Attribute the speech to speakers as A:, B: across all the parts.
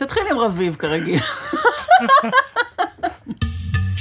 A: תתחיל עם רביב כרגיל.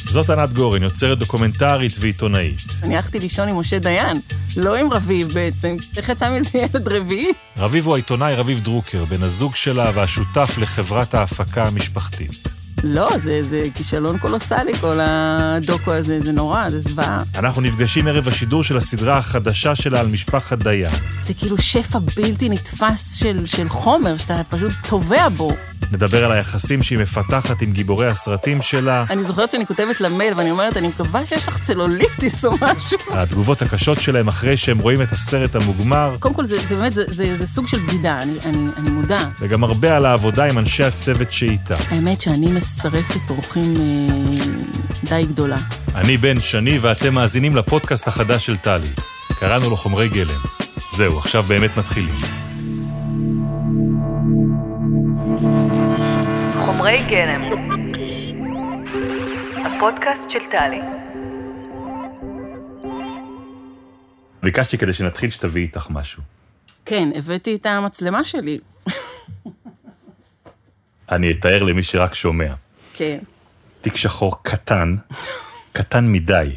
B: זאת ענת גורן, יוצרת דוקומנטרית ועיתונאית.
A: אני הלכתי לישון עם משה דיין, לא עם רביב בעצם. איך יצא מזה ילד רביעי?
B: רביב הוא העיתונאי רביב דרוקר, בן הזוג שלה והשותף לחברת ההפקה המשפחתית.
A: לא, זה, זה כישלון קולוסלי, כל הדוקו הזה, זה נורא, זה זוועה.
B: אנחנו נפגשים ערב השידור של הסדרה החדשה שלה על משפחת דיין.
A: זה כאילו שפע בלתי נתפס של, של חומר, שאתה פשוט טובע בו.
B: נדבר על היחסים שהיא מפתחת עם גיבורי הסרטים שלה.
A: אני זוכרת שאני כותבת למייל ואני אומרת, אני מקווה שיש לך צלוליטיס או משהו.
B: התגובות הקשות שלהם אחרי שהם רואים את הסרט המוגמר.
A: קודם כל, זה, זה באמת, זה, זה, זה סוג של בגידה, אני, אני, אני מודה.
B: וגם הרבה על העבודה עם אנשי הצוות שאיתה.
A: האמת שאני מסרסת אורחים אה, די גדולה.
B: אני בן שני ואתם מאזינים לפודקאסט החדש של טלי. קראנו לו חומרי גלם. זהו, עכשיו באמת מתחילים.
C: חומרי גלם, הפודקאסט של טלי.
B: ביקשתי כדי שנתחיל שתביאי איתך משהו.
A: כן, הבאתי את המצלמה שלי.
B: אני אתאר למי שרק שומע.
A: כן.
B: תיק שחור קטן, קטן מדי.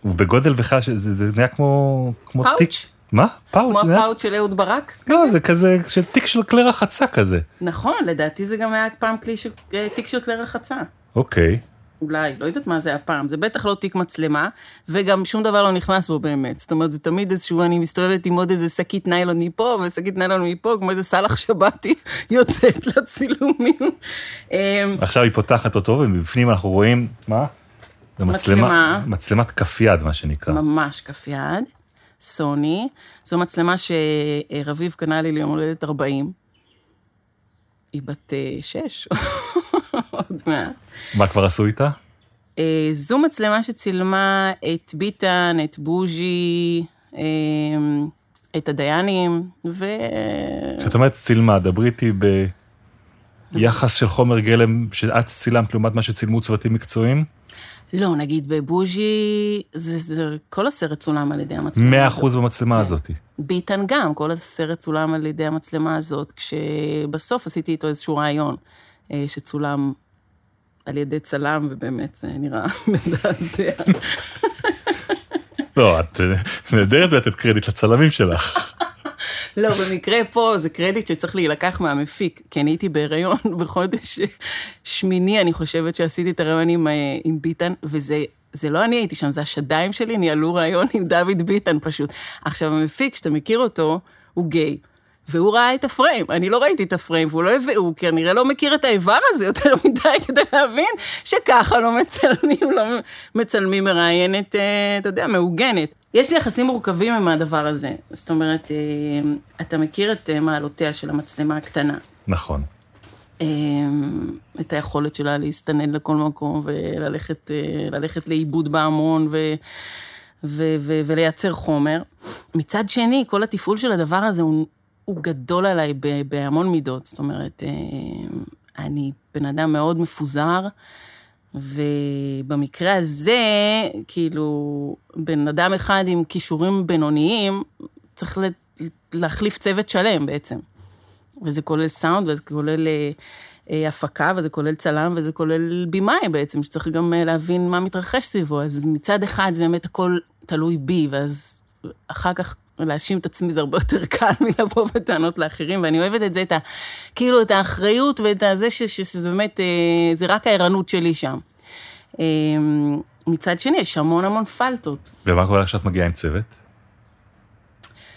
B: הוא בגודל בכלל, שזה זה נהיה כמו... כמו
A: פאוץ'?
B: תיק... מה? פאוץ'?
A: כמו הפאוץ' של אהוד ברק?
B: לא, זה כזה, של תיק של כלי רחצה כזה.
A: נכון, לדעתי זה גם היה פעם כלי של, אה, תיק של כלי רחצה.
B: אוקיי.
A: אולי, לא יודעת מה זה היה פעם, זה בטח לא תיק מצלמה, וגם שום דבר לא נכנס בו באמת. זאת אומרת, זה תמיד איזשהו, אני מסתובבת עם עוד איזה שקית ניילון מפה, ושקית ניילון מפה, כמו איזה סאלח שבתי יוצאת לצילומים. אמ,
B: עכשיו היא פותחת אותו, ובפנים אנחנו רואים, מה?
A: מצלמה.
B: מצלמת כף יד, מה שנקרא.
A: ממש כף יד, סוני. זו מצלמה שרביב קנה לי ליום הולדת 40. היא בת אה, שש, עוד מעט.
B: מה כבר עשו איתה?
A: אה, זו מצלמה שצילמה את ביטן, את בוז'י, אה, את הדיינים, ו...
B: כשאת אומרת צילמה, דברי איתי ביחס של חומר גלם שאת צילמת לעומת מה שצילמו צוותים מקצועיים?
A: לא, נגיד בבוז'י, זה, זה, כל הסרט צולם על ידי המצלמה
B: מאה
A: הזאת.
B: אחוז במצלמה
A: כן.
B: הזאת.
A: ביטן גם, כל הסרט צולם על ידי המצלמה הזאת, כשבסוף עשיתי איתו איזשהו רעיון אה, שצולם על ידי צלם, ובאמת זה נראה מזעזע.
B: לא, את נהדרת לתת קרדיט לצלמים שלך.
A: לא, במקרה פה זה קרדיט שצריך להילקח מהמפיק, כי אני הייתי בהיריון בחודש שמיני, אני חושבת שעשיתי את הריאיון עם, אה, עם ביטן, וזה... זה לא אני הייתי שם, זה השדיים שלי ניהלו ראיון עם דוד ביטן פשוט. עכשיו, המפיק, שאתה מכיר אותו, הוא גיי. והוא ראה את הפריים, אני לא ראיתי את הפריים, והוא לא הביא, הוא כנראה לא מכיר את האיבר הזה יותר מדי כדי להבין שככה לא מצלמים, לא מצלמים מראיינת, אה, אתה יודע, מעוגנת. יש לי יחסים מורכבים עם הדבר הזה. זאת אומרת, אה, אתה מכיר את אה, מעלותיה של המצלמה הקטנה.
B: נכון.
A: אה, את היכולת שלה להסתנן לכל מקום וללכת ללכת לאיבוד בהמון ו, ו, ו, ולייצר חומר. מצד שני, כל התפעול של הדבר הזה הוא, הוא גדול עליי בהמון מידות. זאת אומרת, אני בן אדם מאוד מפוזר, ובמקרה הזה, כאילו, בן אדם אחד עם כישורים בינוניים, צריך להחליף צוות שלם בעצם. וזה כולל סאונד, וזה כולל אה, אה, הפקה, וזה כולל צלם, וזה כולל במאי בעצם, שצריך גם אה, להבין מה מתרחש סביבו. אז מצד אחד זה באמת הכל תלוי בי, ואז אחר כך להאשים את עצמי זה הרבה יותר קל מלבוא בטענות לאחרים, ואני אוהבת את זה, את ה... כאילו, את האחריות ואת הזה, ש- ש- שזה באמת, אה, זה רק הערנות שלי שם. אה, מצד שני, יש המון המון פלטות.
B: ומה קורה כשאת מגיעה עם צוות?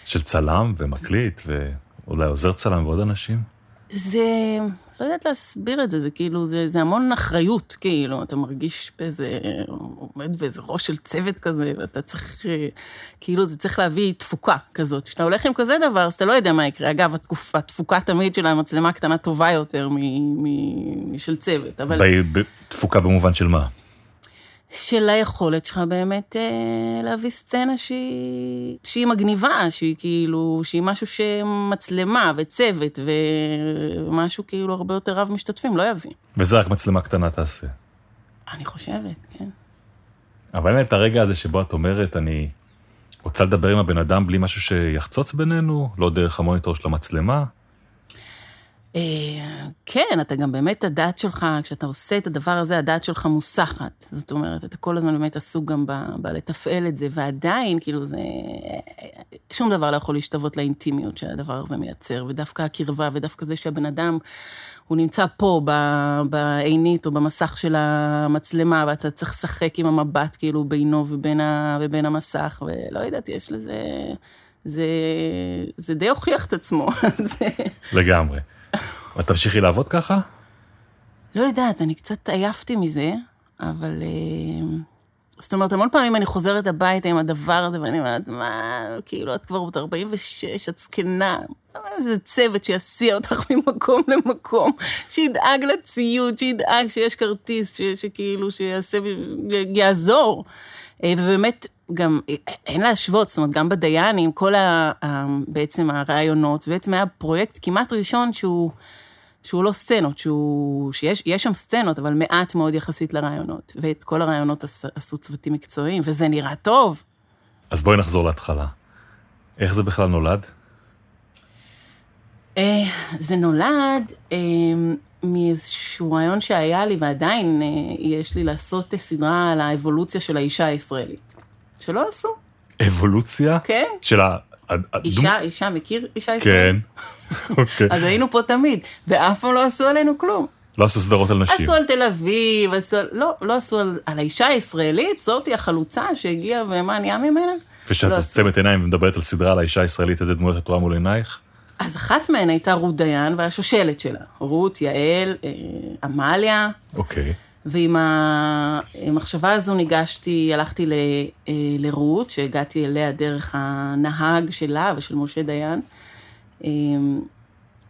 B: של צלם ומקליט ואולי עוזר צלם ועוד אנשים?
A: זה, לא יודעת להסביר את זה, זה כאילו, זה, זה המון אחריות, כאילו, אתה מרגיש באיזה, עומד באיזה ראש של צוות כזה, ואתה צריך, כאילו, זה צריך להביא תפוקה כזאת. כשאתה הולך עם כזה דבר, אז אתה לא יודע מה יקרה. אגב, התקופה, התפוקה תמיד של המצלמה קטנה טובה יותר משל צוות, אבל...
B: תפוקה במובן של מה?
A: של היכולת שלך באמת אה, להביא סצנה שהיא, שהיא מגניבה, שהיא כאילו, שהיא משהו שמצלמה וצוות ומשהו כאילו הרבה יותר רב משתתפים, לא יביא.
B: וזה רק מצלמה קטנה תעשה.
A: אני חושבת, כן.
B: אבל אין את הרגע הזה שבו את אומרת, אני רוצה לדבר עם הבן אדם בלי משהו שיחצוץ בינינו, לא דרך המוניטור של המצלמה.
A: אה, כן, אתה גם באמת, הדעת שלך, כשאתה עושה את הדבר הזה, הדעת שלך מוסחת. זאת אומרת, אתה כל הזמן באמת עסוק גם בלתפעל את זה, ועדיין, כאילו, זה... שום דבר לא יכול להשתוות לאינטימיות שהדבר הזה מייצר, ודווקא הקרבה, ודווקא זה שהבן אדם, הוא נמצא פה, בעינית או במסך של המצלמה, ואתה צריך לשחק עם המבט, כאילו, בינו ובין, ה- ובין המסך, ולא יודעת, יש לזה... זה, זה די הוכיח את עצמו.
B: לגמרי. ואת תמשיכי לעבוד ככה?
A: לא יודעת, אני קצת עייפתי מזה, אבל... אה, זאת אומרת, המון פעמים אני חוזרת הביתה עם הדבר הזה, ואני אומרת, מה, כאילו, את כבר בת 46, את זקנה, איזה צוות שיסיע אותך ממקום למקום, שידאג לציוד, שידאג שיש כרטיס, ש, שכאילו, שיעשה, יעזור. אה, ובאמת, גם אה, אין להשוות, זאת אומרת, גם בדיין, עם כל ה, בעצם הרעיונות, בעצם היה פרויקט כמעט ראשון שהוא... שהוא לא סצנות, שהוא, שיש יש שם סצנות, אבל מעט מאוד יחסית לרעיונות. ואת כל הרעיונות עש, עשו צוותים מקצועיים, וזה נראה טוב.
B: אז בואי נחזור להתחלה. איך זה בכלל נולד?
A: אה, זה נולד אה, מאיזשהו רעיון שהיה לי, ועדיין אה, יש לי לעשות סדרה על האבולוציה של האישה הישראלית. שלא עשו,
B: אבולוציה?
A: כן?
B: של
A: אישה, אישה, מכיר אישה
B: כן.
A: ישראלית?
B: אוקיי.
A: אז היינו פה תמיד, ואף פעם לא עשו עלינו כלום.
B: לא עשו סדרות על נשים.
A: עשו על תל אביב, עשו על... לא, לא עשו על, על האישה הישראלית, זאתי החלוצה שהגיעה ומה נהיה ממנה?
B: וכשאת
A: לא
B: עוצמת עיניים ומדברת על סדרה על האישה הישראלית, איזה דמויות את רואה מול עינייך?
A: אז אחת מהן הייתה רות דיין והשושלת שלה. רות, יעל, אה, עמליה,
B: אוקיי.
A: ועם המחשבה הזו ניגשתי, הלכתי ל, אה, לרות, שהגעתי אליה דרך הנהג שלה ושל משה דיין, אה,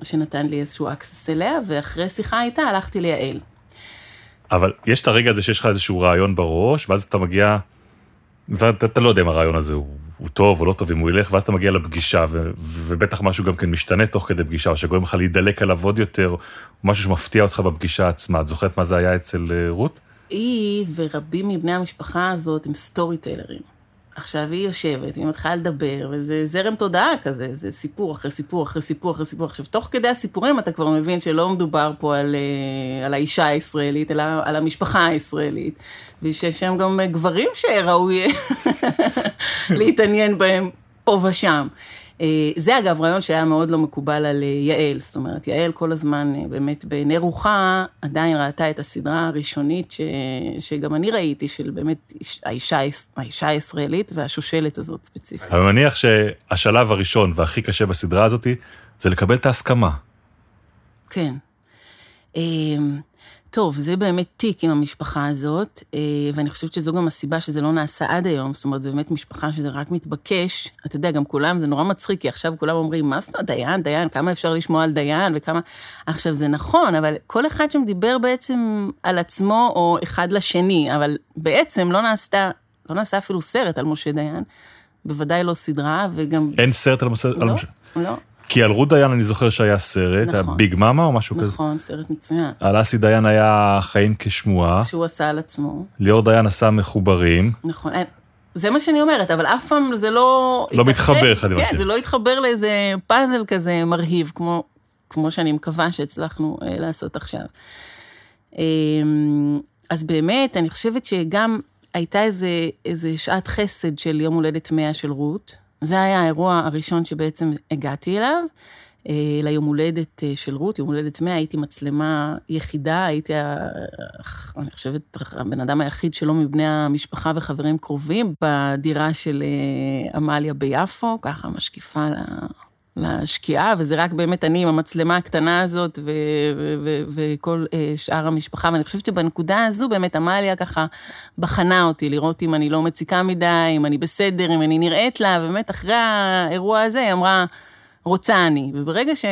A: שנתן לי איזשהו אקסס אליה, ואחרי שיחה איתה הלכתי ליעל.
B: אבל יש את הרגע הזה שיש לך איזשהו רעיון בראש, ואז אתה מגיע, ואתה אתה לא יודע אם הרעיון הזה הוא, הוא טוב או לא טוב, אם הוא ילך, ואז אתה מגיע לפגישה, ו, ובטח משהו גם כן משתנה תוך כדי פגישה, או שגורם לך להידלק עליו עוד יותר, או משהו שמפתיע אותך בפגישה עצמה. את זוכרת מה זה היה אצל אה, רות?
A: היא ורבים מבני המשפחה הזאת הם סטורי טיילרים. עכשיו היא יושבת, היא מתחילה לדבר, וזה זרם תודעה כזה, זה סיפור אחרי סיפור אחרי סיפור אחרי סיפור. עכשיו, תוך כדי הסיפורים אתה כבר מבין שלא מדובר פה על, אה, על האישה הישראלית, אלא על המשפחה הישראלית, ושיש שם גם גברים שראוי להתעניין בהם פה ושם. אה, זה אגב רעיון שהיה מאוד לא מקובל על אה, יעל, זאת אומרת, יעל כל הזמן אה, באמת בעיני רוחה עדיין ראתה את הסדרה הראשונית ש... שגם אני ראיתי, של באמת איש- האישה, האישה הישראלית והשושלת הזאת ספציפית.
B: אני מניח שהשלב הראשון והכי קשה בסדרה הזאת, זה לקבל את ההסכמה.
A: כן. טוב, זה באמת תיק עם המשפחה הזאת, אה, ואני חושבת שזו גם הסיבה שזה לא נעשה עד היום, זאת אומרת, זו באמת משפחה שזה רק מתבקש. אתה יודע, גם כולם, זה נורא מצחיק, כי עכשיו כולם אומרים, מה זאת אומרת, דיין, דיין, כמה אפשר לשמוע על דיין, וכמה... עכשיו, זה נכון, אבל כל אחד שם דיבר בעצם על עצמו, או אחד לשני, אבל בעצם לא נעשתה, לא נעשה אפילו סרט על משה דיין, בוודאי לא סדרה, וגם...
B: אין סרט על משה... על
A: לא,
B: משה-
A: לא,
B: כי על רות דיין אני זוכר שהיה סרט, היה
A: נכון.
B: ביג מאמה או משהו כזה.
A: נכון, סרט מצוין.
B: על אסי דיין היה חיים כשמועה,
A: שהוא עשה על עצמו.
B: ליאור דיין עשה מחוברים.
A: נכון, אין- זה מה שאני אומרת, אבל אף פעם זה לא...
B: לא מתחבר אחד עם
A: כן,
B: השני.
A: זה לא התחבר לאיזה פאזל כזה מרהיב, כמו, כמו שאני מקווה שהצלחנו אה, לעשות עכשיו. אה, אז באמת, אני חושבת שגם הייתה איזה, איזה שעת חסד של יום הולדת 100 של רות. זה היה האירוע הראשון שבעצם הגעתי אליו. אה, ליום הולדת אה, של רות, יום הולדת 100, הייתי מצלמה יחידה, הייתי, אני חושבת, הבן אדם היחיד שלו מבני המשפחה וחברים קרובים, בדירה של אה, עמליה ביפו, ככה משקיפה לשקיעה, וזה רק באמת אני עם המצלמה הקטנה הזאת ו- ו- ו- וכל אה, שאר המשפחה, ואני חושבת שבנקודה הזו באמת עמליה ככה בחנה אותי, לראות אם אני לא מציקה מדי, אם אני בסדר, אם אני נראית לה, ובאמת אחרי האירוע הזה היא אמרה, רוצה אני. וברגע ש...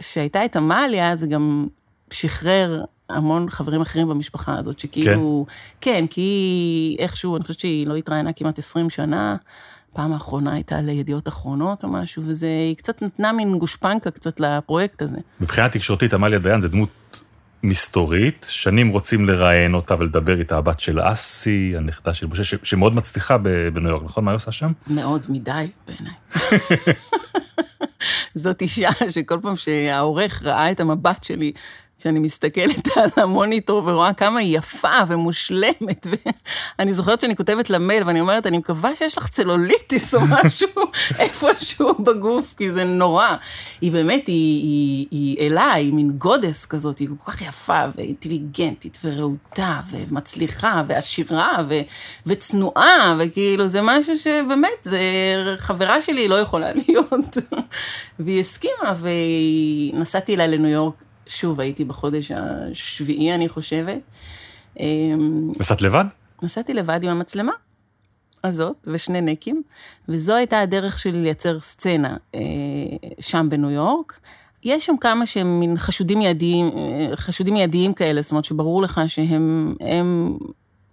A: שהייתה את עמליה, זה גם שחרר המון חברים אחרים במשפחה הזאת, שכאילו... כן. כן, כי איכשהו, אני חושבת שהיא לא התראיינה כמעט 20 שנה. פעם האחרונה הייתה לידיעות אחרונות או משהו, וזה, היא קצת נתנה מין גושפנקה קצת לפרויקט הזה. מבחינה
B: תקשורתית, עמליה דיין זה דמות מסתורית, שנים רוצים לראיין אותה ולדבר איתה, הבת של אסי, הנכדה של משה, שמאוד מצליחה בניו יורק, נכון? מה היא עושה שם?
A: מאוד מדי בעיניי. זאת אישה שכל פעם שהעורך ראה את המבט שלי, כשאני מסתכלת על המוניטור ורואה כמה היא יפה ומושלמת, ואני זוכרת שאני כותבת למייל ואני אומרת, אני מקווה שיש לך צלוליטיס או משהו איפשהו בגוף, כי זה נורא. היא באמת, היא, היא, היא אלה, היא מין גודס כזאת, היא כל כך יפה ואינטליגנטית ורהוטה ומצליחה ועשירה ו, וצנועה, וכאילו זה משהו שבאמת, זה חברה שלי לא יכולה להיות. והיא הסכימה, ונסעתי אליה לניו יורק. שוב, הייתי בחודש השביעי, אני חושבת. אמ,
B: נסעת לבד?
A: נסעתי לבד עם המצלמה הזאת ושני נקים, וזו הייתה הדרך שלי לייצר סצנה אה, שם בניו יורק. יש שם כמה שהם מין חשודים ידיים, אה, חשודים ידיים כאלה, זאת אומרת שברור לך שהם הם,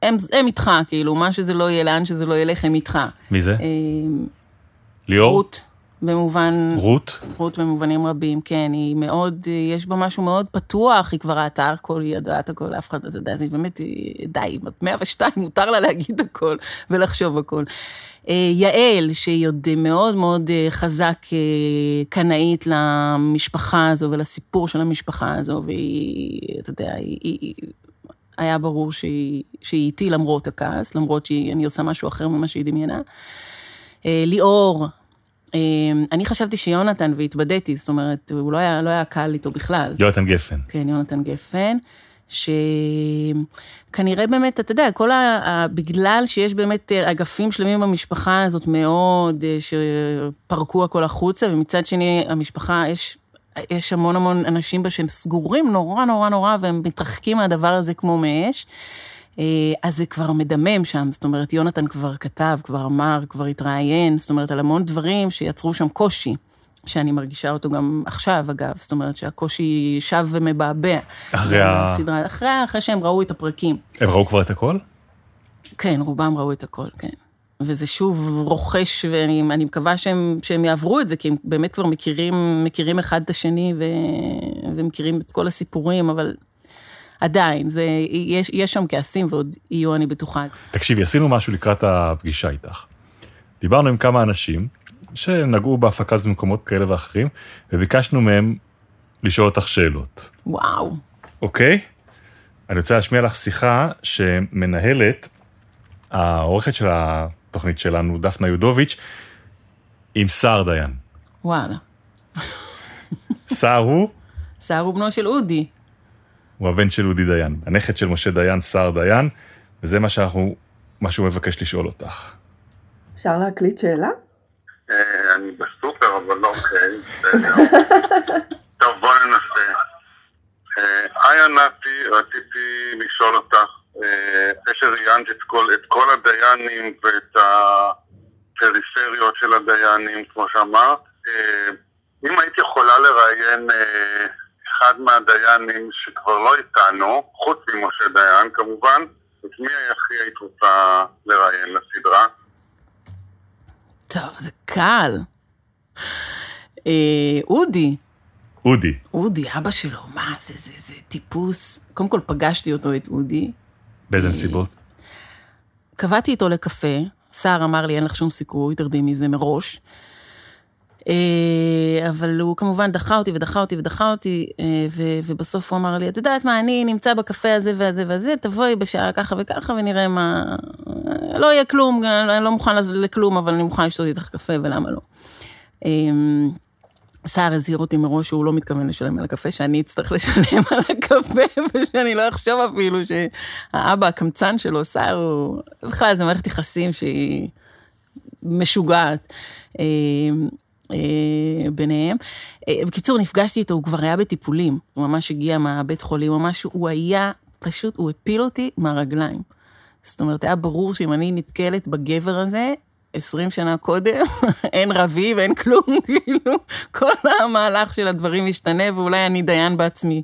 A: הם, הם איתך, כאילו, מה שזה לא יהיה, לאן שזה לא ילך, הם איתך.
B: מי זה?
A: אה,
B: ליאור?
A: רות. במובן...
B: רות?
A: רות במובנים רבים, כן, היא מאוד, יש בה משהו מאוד פתוח, היא כבר ראתה הכל, היא ידעה את הכל, אף אחד לא יודע, היא באמת, די, היא בת 102, מותר לה להגיד הכל ולחשוב הכל. אה, יעל, שהיא עוד מאוד מאוד אה, חזק אה, קנאית למשפחה הזו ולסיפור של המשפחה הזו, והיא, אתה יודע, היא... היא היה ברור שהיא, שהיא איתי למרות הכעס, למרות שאני עושה משהו אחר ממה שהיא דמיינה. ליאור, אני חשבתי שיונתן, והתבדיתי, זאת אומרת, הוא לא היה, לא היה קל איתו בכלל.
B: יונתן גפן.
A: כן, יונתן גפן, שכנראה באמת, אתה יודע, כל ה... בגלל שיש באמת אה, אגפים שלמים במשפחה הזאת מאוד, אה, שפרקו הכל החוצה, ומצד שני, המשפחה, יש... יש המון המון אנשים בה שהם סגורים נורא נורא נורא, והם מתרחקים מהדבר הזה כמו מאש. אה, אז זה כבר מדמם שם, זאת אומרת, יונתן כבר כתב, כבר אמר, כבר התראיין, זאת אומרת, על המון דברים שיצרו שם קושי. שאני מרגישה אותו גם עכשיו, אגב, זאת אומרת שהקושי שב ומבעבע.
B: אחרי ה...
A: הסדרה, אחרי, אחרי שהם ראו את הפרקים.
B: הם ראו כבר את הכל?
A: כן, רובם ראו את הכל, כן. וזה שוב רוכש, ואני מקווה שהם, שהם יעברו את זה, כי הם באמת כבר מכירים, מכירים אחד את השני ו, ומכירים את כל הסיפורים, אבל עדיין, זה, יש, יש שם כעסים ועוד יהיו, אני בטוחה.
B: תקשיבי, עשינו משהו לקראת הפגישה איתך. דיברנו עם כמה אנשים שנגעו בהפקה במקומות כאלה ואחרים, וביקשנו מהם לשאול אותך שאלות.
A: וואו.
B: אוקיי? אני רוצה להשמיע לך שיחה שמנהלת, העורכת של התוכנית שלנו, דפנה יודוביץ', עם סער דיין.
A: וואלה.
B: סער הוא?
A: סער הוא בנו של אודי.
B: הוא הבן של אודי דיין, הנכד של משה דיין, סער דיין, וזה מה שאנחנו, מה שהוא מבקש לשאול אותך.
D: אפשר להקליט שאלה?
E: אה, אני בסופר, אבל לא אוקיי, טוב, בוא ננסה. אה, היי ענתי, רציתי לשאול אותך, אה, אחרי שראיינת את כל הדיינים ואת הפריפריות של הדיינים, כמו שאמרת, אם היית יכולה לראיין אחד מהדיינים שכבר לא איתנו, חוץ ממשה דיין כמובן, את מי הכי היית רוצה לראיין לסדרה?
A: טוב, זה קל. אה, אודי.
B: אודי.
A: אודי, אבא שלו, מה, זה, זה, זה טיפוס. קודם כל פגשתי אותו, את אודי.
B: באיזה נסיבות?
A: קבעתי איתו לקפה, סער אמר לי, אין לך שום סיכוי, תרדי מזה מראש. אה, אבל הוא כמובן דחה אותי ודחה אותי ודחה אותי, אה, ובסוף הוא אמר לי, את יודעת מה, אני נמצא בקפה הזה והזה והזה, תבואי בשעה ככה וככה ונראה מה... לא יהיה כלום, אני לא מוכן לכלום, אבל אני מוכן לשתות איתך קפה, ולמה לא. אה, סער הזהיר אותי מראש שהוא לא מתכוון לשלם על הקפה, שאני אצטרך לשלם על הקפה, ושאני לא אחשוב אפילו שהאבא הקמצן שלו, סער, הוא... בכלל, זו מערכת יחסים שהיא משוגעת. אה, ביניהם. אה, בקיצור, נפגשתי איתו, הוא כבר היה בטיפולים, הוא ממש הגיע מהבית חולים או משהו, הוא היה, פשוט, הוא הפיל אותי מהרגליים. זאת אומרת, היה ברור שאם אני נתקלת בגבר הזה, 20 שנה קודם, אין רבי ואין כלום, כאילו, כל המהלך של הדברים משתנה, ואולי אני דיין בעצמי.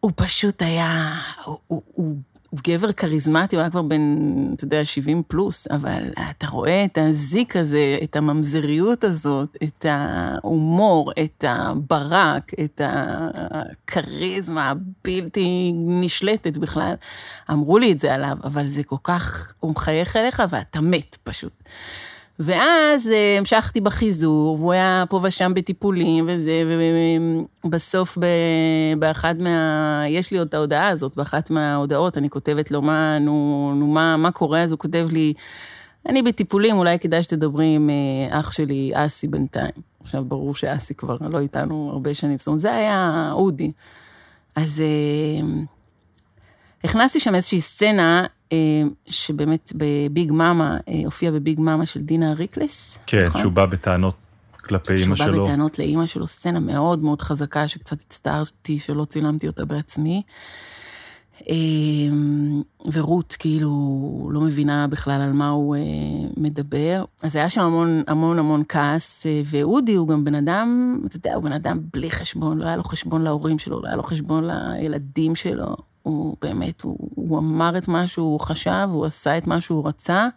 A: הוא פשוט היה, הוא, הוא, הוא הוא גבר כריזמטי, הוא היה כבר בן, אתה יודע, 70 פלוס, אבל אתה רואה את הזיק הזה, את הממזריות הזאת, את ההומור, את הברק, את הכריזמה הבלתי נשלטת בכלל. אמרו לי את זה עליו, אבל זה כל כך, הוא מחייך אליך ואתה מת פשוט. ואז אה, המשכתי בחיזור, והוא היה פה ושם בטיפולים וזה, ובסוף ב- באחת מה... יש לי עוד את ההודעה הזאת, באחת מההודעות אני כותבת לו, מה, נו, נו מה, מה קורה? אז הוא כותב לי, אני בטיפולים, אולי כדאי שתדברי עם אה, אח שלי, אסי בינתיים. עכשיו, ברור שאסי כבר לא איתנו הרבה שנים, זאת אומרת, זה היה אודי. אז אה, הכנסתי שם איזושהי סצנה, שבאמת בביג מאמה, אה, הופיעה בביג מאמה של דינה ריקלס.
B: כן,
A: נכון?
B: שהוא בא בטענות כלפי אימא
A: שהוא בא
B: שלו.
A: בטענות לאימא שלו, סצנה מאוד מאוד חזקה, שקצת הצטערתי שלא צילמתי אותה בעצמי. אמ, ורות כאילו לא מבינה בכלל על מה הוא אה, מדבר. אז היה שם המון המון המון כעס, אה, ואודי הוא גם בן אדם, אתה יודע, הוא בן אדם בלי חשבון, לא היה לו חשבון להורים שלו, לא היה לו חשבון לילדים שלו. הוא באמת, הוא, הוא אמר את מה שהוא חשב, הוא עשה את מה שהוא רצה.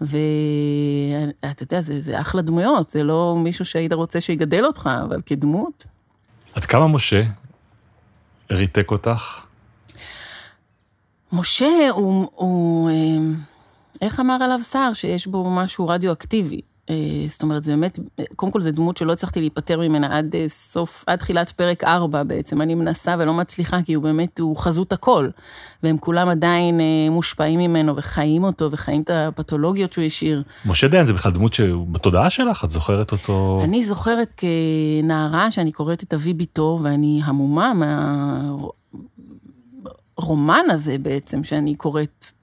A: ואתה יודע, זה, זה אחלה דמויות, זה לא מישהו שהיית רוצה שיגדל אותך, אבל כדמות.
B: עד כמה משה ריתק אותך?
A: משה הוא, הוא, אה, איך אמר עליו שר? שיש בו משהו רדיואקטיבי. אה, זאת אומרת, זה באמת, קודם כל זו דמות שלא הצלחתי להיפטר ממנה עד אה, סוף, עד תחילת פרק 4 בעצם. אני מנסה ולא מצליחה, כי הוא באמת, הוא חזות הכל. והם כולם עדיין מושפעים ממנו וחיים אותו, וחיים את הפתולוגיות שהוא השאיר.
B: משה דיין זה בכלל דמות שבתודעה שלך? את זוכרת אותו?
A: אני זוכרת כנערה שאני קוראת את אבי ביתו, ואני המומה מהרומן הזה בעצם, שאני קוראת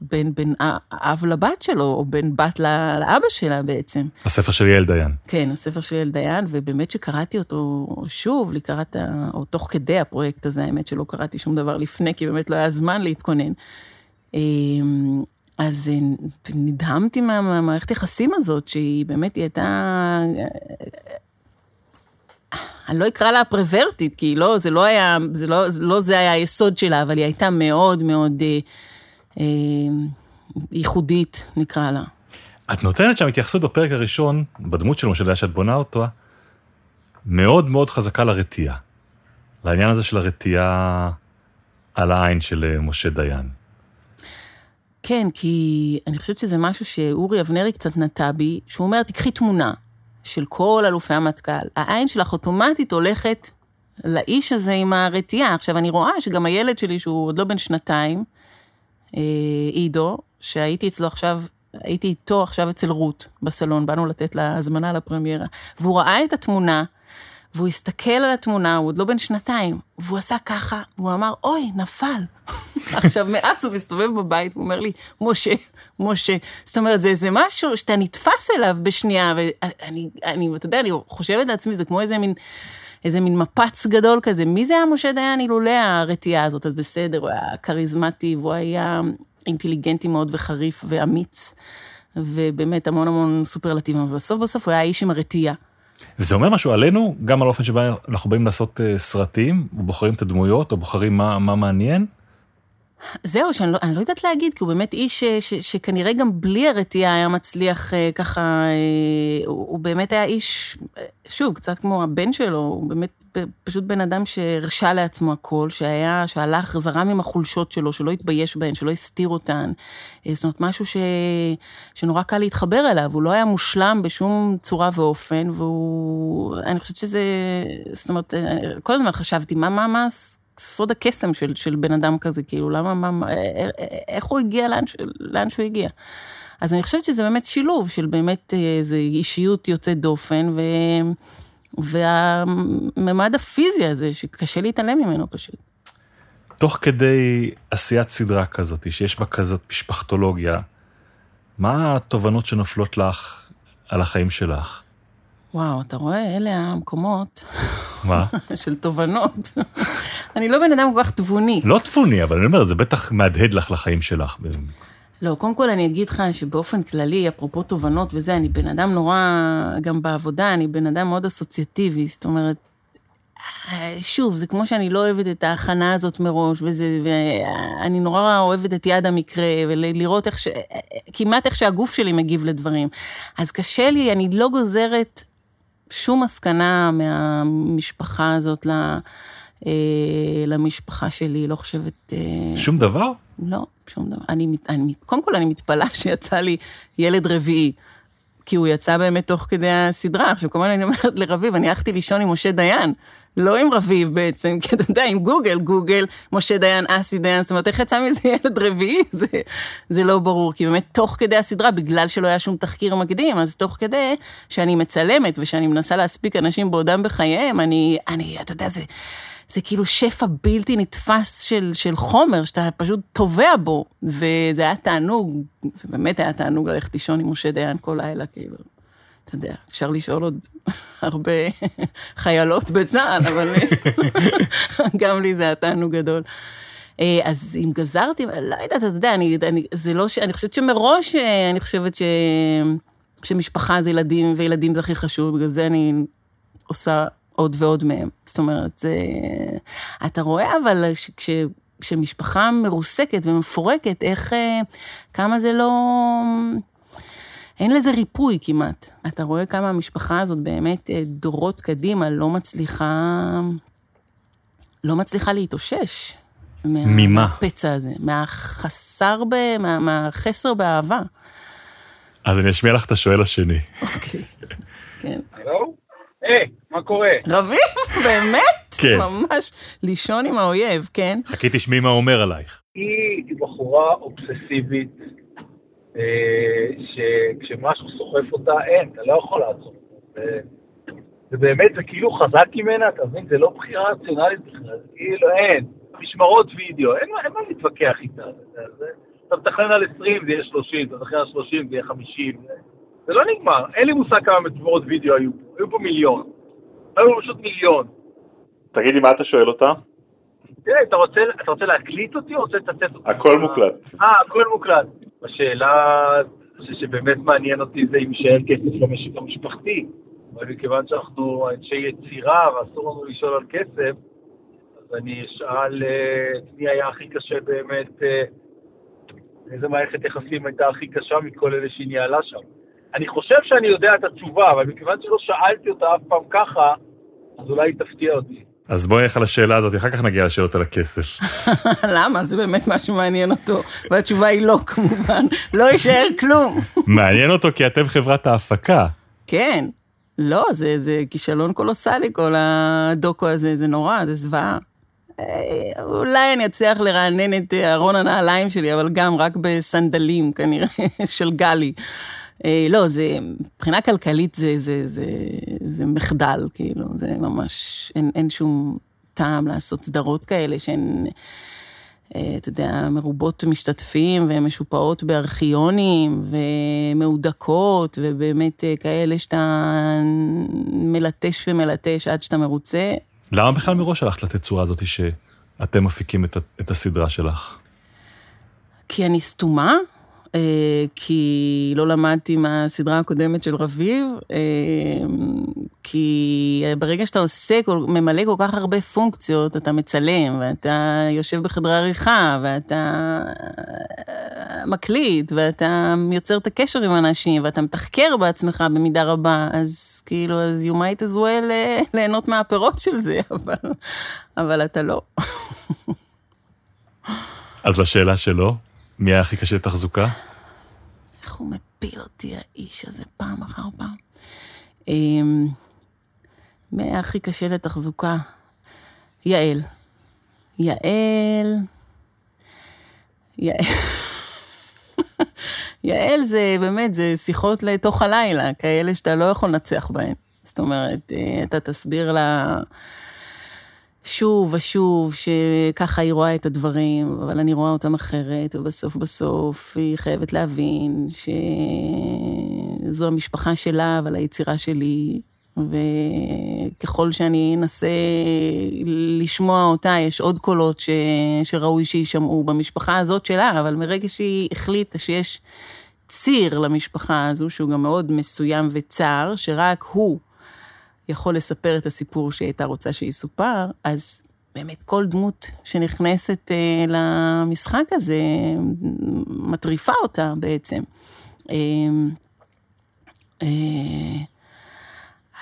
A: בין, בין אב לבת שלו, או בין בת לאבא שלה בעצם.
B: הספר של יעל דיין.
A: כן, הספר של יעל דיין, ובאמת שקראתי אותו שוב, לקראת. או תוך כדי הפרויקט הזה, האמת שלא קראתי שום דבר לפני, כי באמת לא היה זמן להתכונן. אז נדהמתי מהמערכת יחסים הזאת, שהיא באמת, היא הייתה... אני לא אקרא לה פרוורטית, כי לא, זה לא היה, זה לא, לא זה היה היסוד שלה, אבל היא הייתה מאוד מאוד אה, אה, ייחודית, נקרא לה.
B: את נותנת שם התייחסות בפרק הראשון, בדמות של משה דיין שאת בונה אותו, מאוד מאוד חזקה לרתיעה. לעניין הזה של הרתיעה על העין של משה דיין.
A: כן, כי אני חושבת שזה משהו שאורי אבנרי קצת נטע בי, שהוא אומר, תקחי תמונה של כל אלופי המטכ"ל. העין שלך אוטומטית הולכת לאיש הזה עם הרתיעה. עכשיו, אני רואה שגם הילד שלי, שהוא עוד לא בן שנתיים, אה, עידו, שהייתי אצלו עכשיו, הייתי איתו עכשיו אצל רות בסלון, באנו לתת לה הזמנה לפרמיירה, והוא ראה את התמונה, והוא הסתכל על התמונה, הוא עוד לא בן שנתיים, והוא עשה ככה, והוא אמר, אוי, נפל. עכשיו, מאז הוא מסתובב בבית, והוא אומר לי, משה, משה. זאת אומרת, זה איזה משהו שאתה נתפס אליו בשנייה, ואני, אני, אתה יודע, אני חושבת לעצמי, זה כמו איזה מין, איזה מין מפץ גדול כזה. מי זה היה משה דיין אילולא הרתיעה הזאת? אז בסדר, הוא היה כריזמטי, והוא היה אינטליגנטי מאוד וחריף ואמיץ, ובאמת המון המון סופרלטיבים, אבל בסוף בסוף הוא היה איש עם הרתיעה.
B: וזה אומר משהו עלינו, גם על האופן שבו אנחנו באים לעשות uh, סרטים, או בוחרים את הדמויות, או בוחרים מה, מה מעניין?
A: זהו, שאני לא, לא יודעת להגיד, כי הוא באמת איש ש, ש, שכנראה גם בלי הרתיעה היה מצליח uh, ככה, uh, הוא, הוא באמת היה איש, שוב, קצת כמו הבן שלו, הוא באמת פשוט בן אדם שהרשה לעצמו הכל, שהיה, שהלך, זרם עם החולשות שלו, שלא התבייש בהן, שלא הסתיר אותן. זאת אומרת, משהו ש, שנורא קל להתחבר אליו, הוא לא היה מושלם בשום צורה ואופן, והוא, אני חושבת שזה, זאת אומרת, כל הזמן חשבתי, מה, מה, מה, סוד הקסם של, של בן אדם כזה, כאילו, למה, מה, איך הוא הגיע לאן, לאן שהוא הגיע. אז אני חושבת שזה באמת שילוב של באמת איזו אישיות יוצאת דופן, ו... והממד הפיזי הזה, שקשה להתעלם ממנו פשוט.
B: תוך כדי עשיית סדרה כזאת, שיש בה כזאת משפחתולוגיה, מה התובנות שנופלות לך על החיים שלך?
A: וואו, אתה רואה? אלה המקומות.
B: מה?
A: של תובנות. אני לא בן אדם כל כך תבוני.
B: לא תבוני, אבל אני אומר, זה בטח מהדהד לך לחיים שלך.
A: לא, קודם כל אני אגיד לך שבאופן כללי, אפרופו תובנות וזה, אני בן אדם נורא, גם בעבודה, אני בן אדם מאוד אסוציאטיבי, זאת אומרת, שוב, זה כמו שאני לא אוהבת את ההכנה הזאת מראש, וזה, ואני נורא אוהבת את יד המקרה, ולראות איך ש... כמעט איך שהגוף שלי מגיב לדברים. אז קשה לי, אני לא גוזרת שום מסקנה מהמשפחה הזאת ל... אה, למשפחה שלי, לא חושבת... אה,
B: שום דבר?
A: לא, שום דבר. אני, אני, קודם כל, אני מתפלאה שיצא לי ילד רביעי, כי הוא יצא באמת תוך כדי הסדרה. עכשיו, כמובן אני אומרת לרביב, אני הלכתי לישון עם משה דיין, לא עם רביב בעצם, כי אתה יודע, עם גוגל, גוגל, משה דיין, אסי דיין, זאת אומרת, איך יצא מזה ילד רביעי? זה, זה לא ברור, כי באמת תוך כדי הסדרה, בגלל שלא היה שום תחקיר מקדים, אז תוך כדי שאני מצלמת ושאני מנסה להספיק אנשים בעודם בחייהם, אני, אני, אתה יודע, זה... זה כאילו שפע בלתי נתפס של, של חומר, שאתה פשוט טובע בו, וזה היה תענוג, זה באמת היה תענוג ללכת לישון עם משה דיין כל לילה, כאילו. אתה יודע, אפשר לשאול עוד הרבה חיילות בצה"ל, אבל גם לי זה היה תענוג גדול. אה, אז אם גזרתי, לא יודעת, אתה יודע, אני, אני, זה לא ש... אני חושבת שמראש, אה, אני חושבת ש... שמשפחה זה ילדים, וילדים זה הכי חשוב, בגלל זה אני עושה עוד ועוד מהם. זאת אומרת, זה... אתה רואה אבל ש... כש... כשמשפחה מרוסקת ומפורקת, איך... אה, כמה זה לא... אין לזה ריפוי כמעט. אתה רואה כמה המשפחה הזאת באמת אה, דורות קדימה לא מצליחה... לא מצליחה להתאושש. מה-
B: ממה?
A: מהפצע הזה, מהחסר, ב... מה... מהחסר באהבה.
B: אז אני אשמיע לך את השואל השני.
A: אוקיי. כן.
F: הלו? היי, מה קורה?
A: רביב, באמת?
B: כן.
A: ממש לישון עם האויב, כן?
B: חכי תשמעי מה אומר עלייך.
F: היא בחורה אובססיבית, אה, שכשמשהו סוחף אותה, אין, אתה לא יכול לעצור. זה- זה באמת, זה כאילו חזק ממנה, אתה מבין? זה לא בחירה רציונלית בכלל, זה כאילו אין. משמרות וידאו, אין, מה- אין מה להתווכח איתה. זה, זה, אתה מתכנן על 20, זה יהיה 30, אתה מתכנן על 30, זה יהיה 50. זה, לא נגמר. אין לי מושג כמה משמרות וידאו היו פה. היו פה מיליון. היו פה פשוט מיליון.
B: תגידי, מה אתה שואל אותה?
F: תראה, אתה רוצה, אתה רוצה להקליט אותי או רוצה לצטט אותי?
B: הכל מוקלט.
F: אה, הכל מוקלט. השאלה שבאמת מעניין אותי זה אם יישאר כסף למשק המשפחתי. אבל מכיוון שאנחנו אנשי יצירה ואסור לנו לשאול על כסף, אז אני אשאל אה, את מי היה הכי קשה באמת, אה, איזה מערכת יחסים הייתה הכי קשה מכל אלה שהיא ניהלה שם. אני חושב שאני יודע את התשובה, אבל מכיוון שלא שאלתי אותה אף פעם ככה, אז אולי היא תפתיע אותי.
B: אז בואי נלך על השאלה הזאת, אחר כך נגיע לשאלות על הכסף.
A: למה? זה באמת מה שמעניין אותו. והתשובה היא לא, כמובן. לא יישאר כלום.
B: מעניין אותו כי אתם חברת ההפקה.
A: כן. לא, זה, זה כישלון קולוסלי, כל הדוקו הזה, זה נורא, זה זוועה. אה, אולי אני אצליח לרענן את ארון הנעליים שלי, אבל גם רק בסנדלים, כנראה, של גלי. אה, לא, זה, מבחינה כלכלית זה, זה, זה, זה מחדל, כאילו, זה ממש, אין, אין שום טעם לעשות סדרות כאלה שהן, אה, אתה יודע, מרובות משתתפים ומשופעות בארכיונים ומהודקות, ובאמת אה, כאלה שאתה מלטש ומלטש עד שאתה מרוצה.
B: למה בכלל מראש הלכת לתצורה הזאת שאתם מפיקים את, את הסדרה שלך?
A: כי אני סתומה, כי לא למדתי מהסדרה הקודמת של רביב, אה, כי ברגע שאתה עושה, ממלא כל כך הרבה פונקציות, אתה מצלם, ואתה יושב בחדרי עריכה, ואתה אה, מקליט, ואתה יוצר את הקשר עם אנשים, ואתה מתחקר בעצמך במידה רבה, אז כאילו, אז you might as well אה, ליהנות מהפירות של זה, אבל, אבל אתה לא.
B: אז לשאלה שלו, מי היה הכי קשה לתחזוקה?
A: איך הוא מפיל אותי, האיש הזה, פעם אחר פעם. אמ, מי היה הכי קשה לתחזוקה? יעל. יעל... יעל... זה באמת, זה שיחות לתוך הלילה, כאלה שאתה לא יכול לנצח בהן. זאת אומרת, אה, אתה תסביר לה שוב ושוב שככה היא רואה את הדברים, אבל אני רואה אותם אחרת, ובסוף בסוף היא חייבת להבין שזו המשפחה שלה, אבל היצירה שלי, וככל שאני אנסה לשמוע אותה, יש עוד קולות ש... שראוי שיישמעו במשפחה הזאת שלה, אבל מרגע שהיא החליטה שיש ציר למשפחה הזו, שהוא גם מאוד מסוים וצר, שרק הוא יכול לספר את הסיפור שהיא הייתה רוצה שיסופר, אז באמת כל דמות שנכנסת אה, למשחק הזה מטריפה אותה בעצם. אה, אה,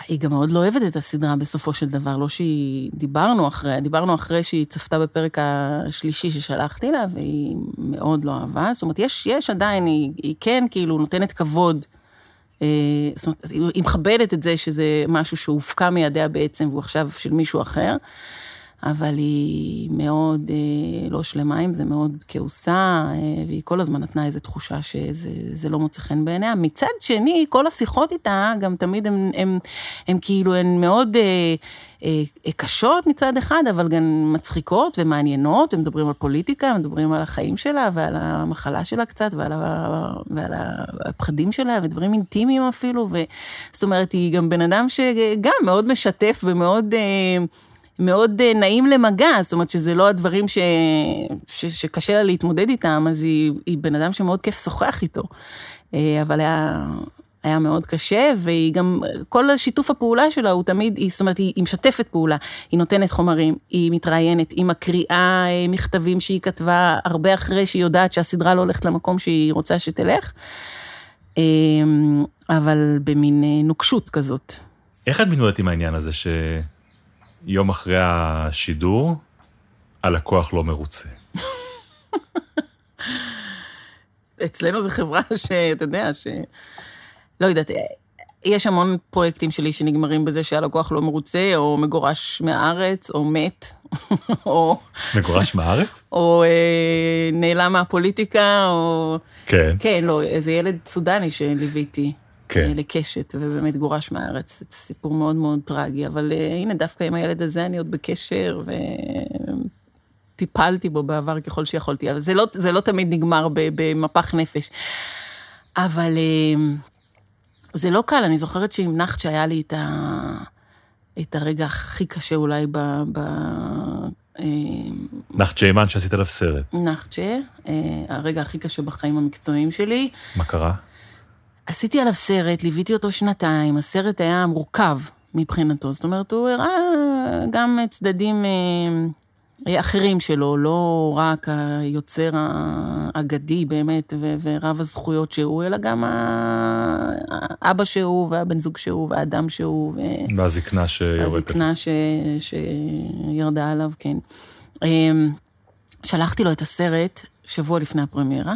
A: היא גם מאוד לא אוהבת את הסדרה בסופו של דבר, לא שהיא... דיברנו אחרי, דיברנו אחרי שהיא צפתה בפרק השלישי ששלחתי לה, והיא מאוד לא אהבה. זאת אומרת, יש, יש עדיין, היא, היא כן כאילו נותנת כבוד. אה, זאת אומרת, היא מכבדת את זה שזה משהו שהופקע מידיה בעצם, והוא עכשיו של מישהו אחר. אבל היא מאוד אה, לא שלמה עם זה, מאוד כעוסה, אה, והיא כל הזמן נתנה איזו תחושה שזה לא מוצא חן בעיניה. מצד שני, כל השיחות איתה, גם תמיד הן כאילו, הן מאוד אה, אה, קשות מצד אחד, אבל גם מצחיקות ומעניינות, הם מדברים על פוליטיקה, הם מדברים על החיים שלה ועל המחלה שלה קצת, ועל, ה, ועל הפחדים שלה, ודברים אינטימיים אפילו, וזאת אומרת, היא גם בן אדם שגם מאוד משתף ומאוד... אה, מאוד אה, נעים למגע, זאת אומרת שזה לא הדברים ש... ש... שקשה לה להתמודד איתם, אז היא, היא בן אדם שמאוד כיף לשוחח איתו. אה, אבל היה, היה מאוד קשה, והיא גם, כל שיתוף הפעולה שלה הוא תמיד, היא, זאת אומרת, היא, היא משתפת פעולה, היא נותנת חומרים, היא מתראיינת, היא מקריאה אה, מכתבים שהיא כתבה הרבה אחרי שהיא יודעת שהסדרה לא הולכת למקום שהיא רוצה שתלך, אבל במין נוקשות כזאת.
B: איך את מתמודדת עם העניין הזה ש... יום אחרי השידור, הלקוח לא מרוצה.
A: אצלנו זו חברה שאתה יודע, ש... לא יודעת, יש המון פרויקטים שלי שנגמרים בזה שהלקוח לא מרוצה, או מגורש מהארץ, או מת, או...
B: מגורש מהארץ?
A: או אה, נעלם מהפוליטיקה, או...
B: כן.
A: כן, לא, איזה ילד סודני שליוויתי.
B: כן.
A: אה, לקשת, ובאמת גורש מהארץ. זה סיפור מאוד מאוד טרגי, אבל uh, הנה, דווקא עם הילד הזה אני עוד בקשר, וטיפלתי בו בעבר ככל שיכולתי, אבל זה לא, זה לא תמיד נגמר במפח נפש. אבל uh, זה לא קל, אני זוכרת שעם נחת שהיה לי את, ה, את הרגע הכי קשה אולי ב... ב
B: נחצ'ה אימן שעשית עליו סרט.
A: נחצ'ה, הרגע הכי קשה בחיים המקצועיים שלי.
B: מה קרה?
A: עשיתי עליו סרט, ליוויתי אותו שנתיים, הסרט היה מורכב מבחינתו, זאת אומרת, הוא הראה גם צדדים אה, אחרים שלו, לא רק היוצר האגדי באמת ורב הזכויות שהוא, אלא גם האבא שהוא, והבן זוג שהוא, והאדם שהוא.
B: והזקנה שיורדת.
A: והזקנה ש... שירדה עליו, כן. אה, שלחתי לו את הסרט שבוע לפני הפרמיירה.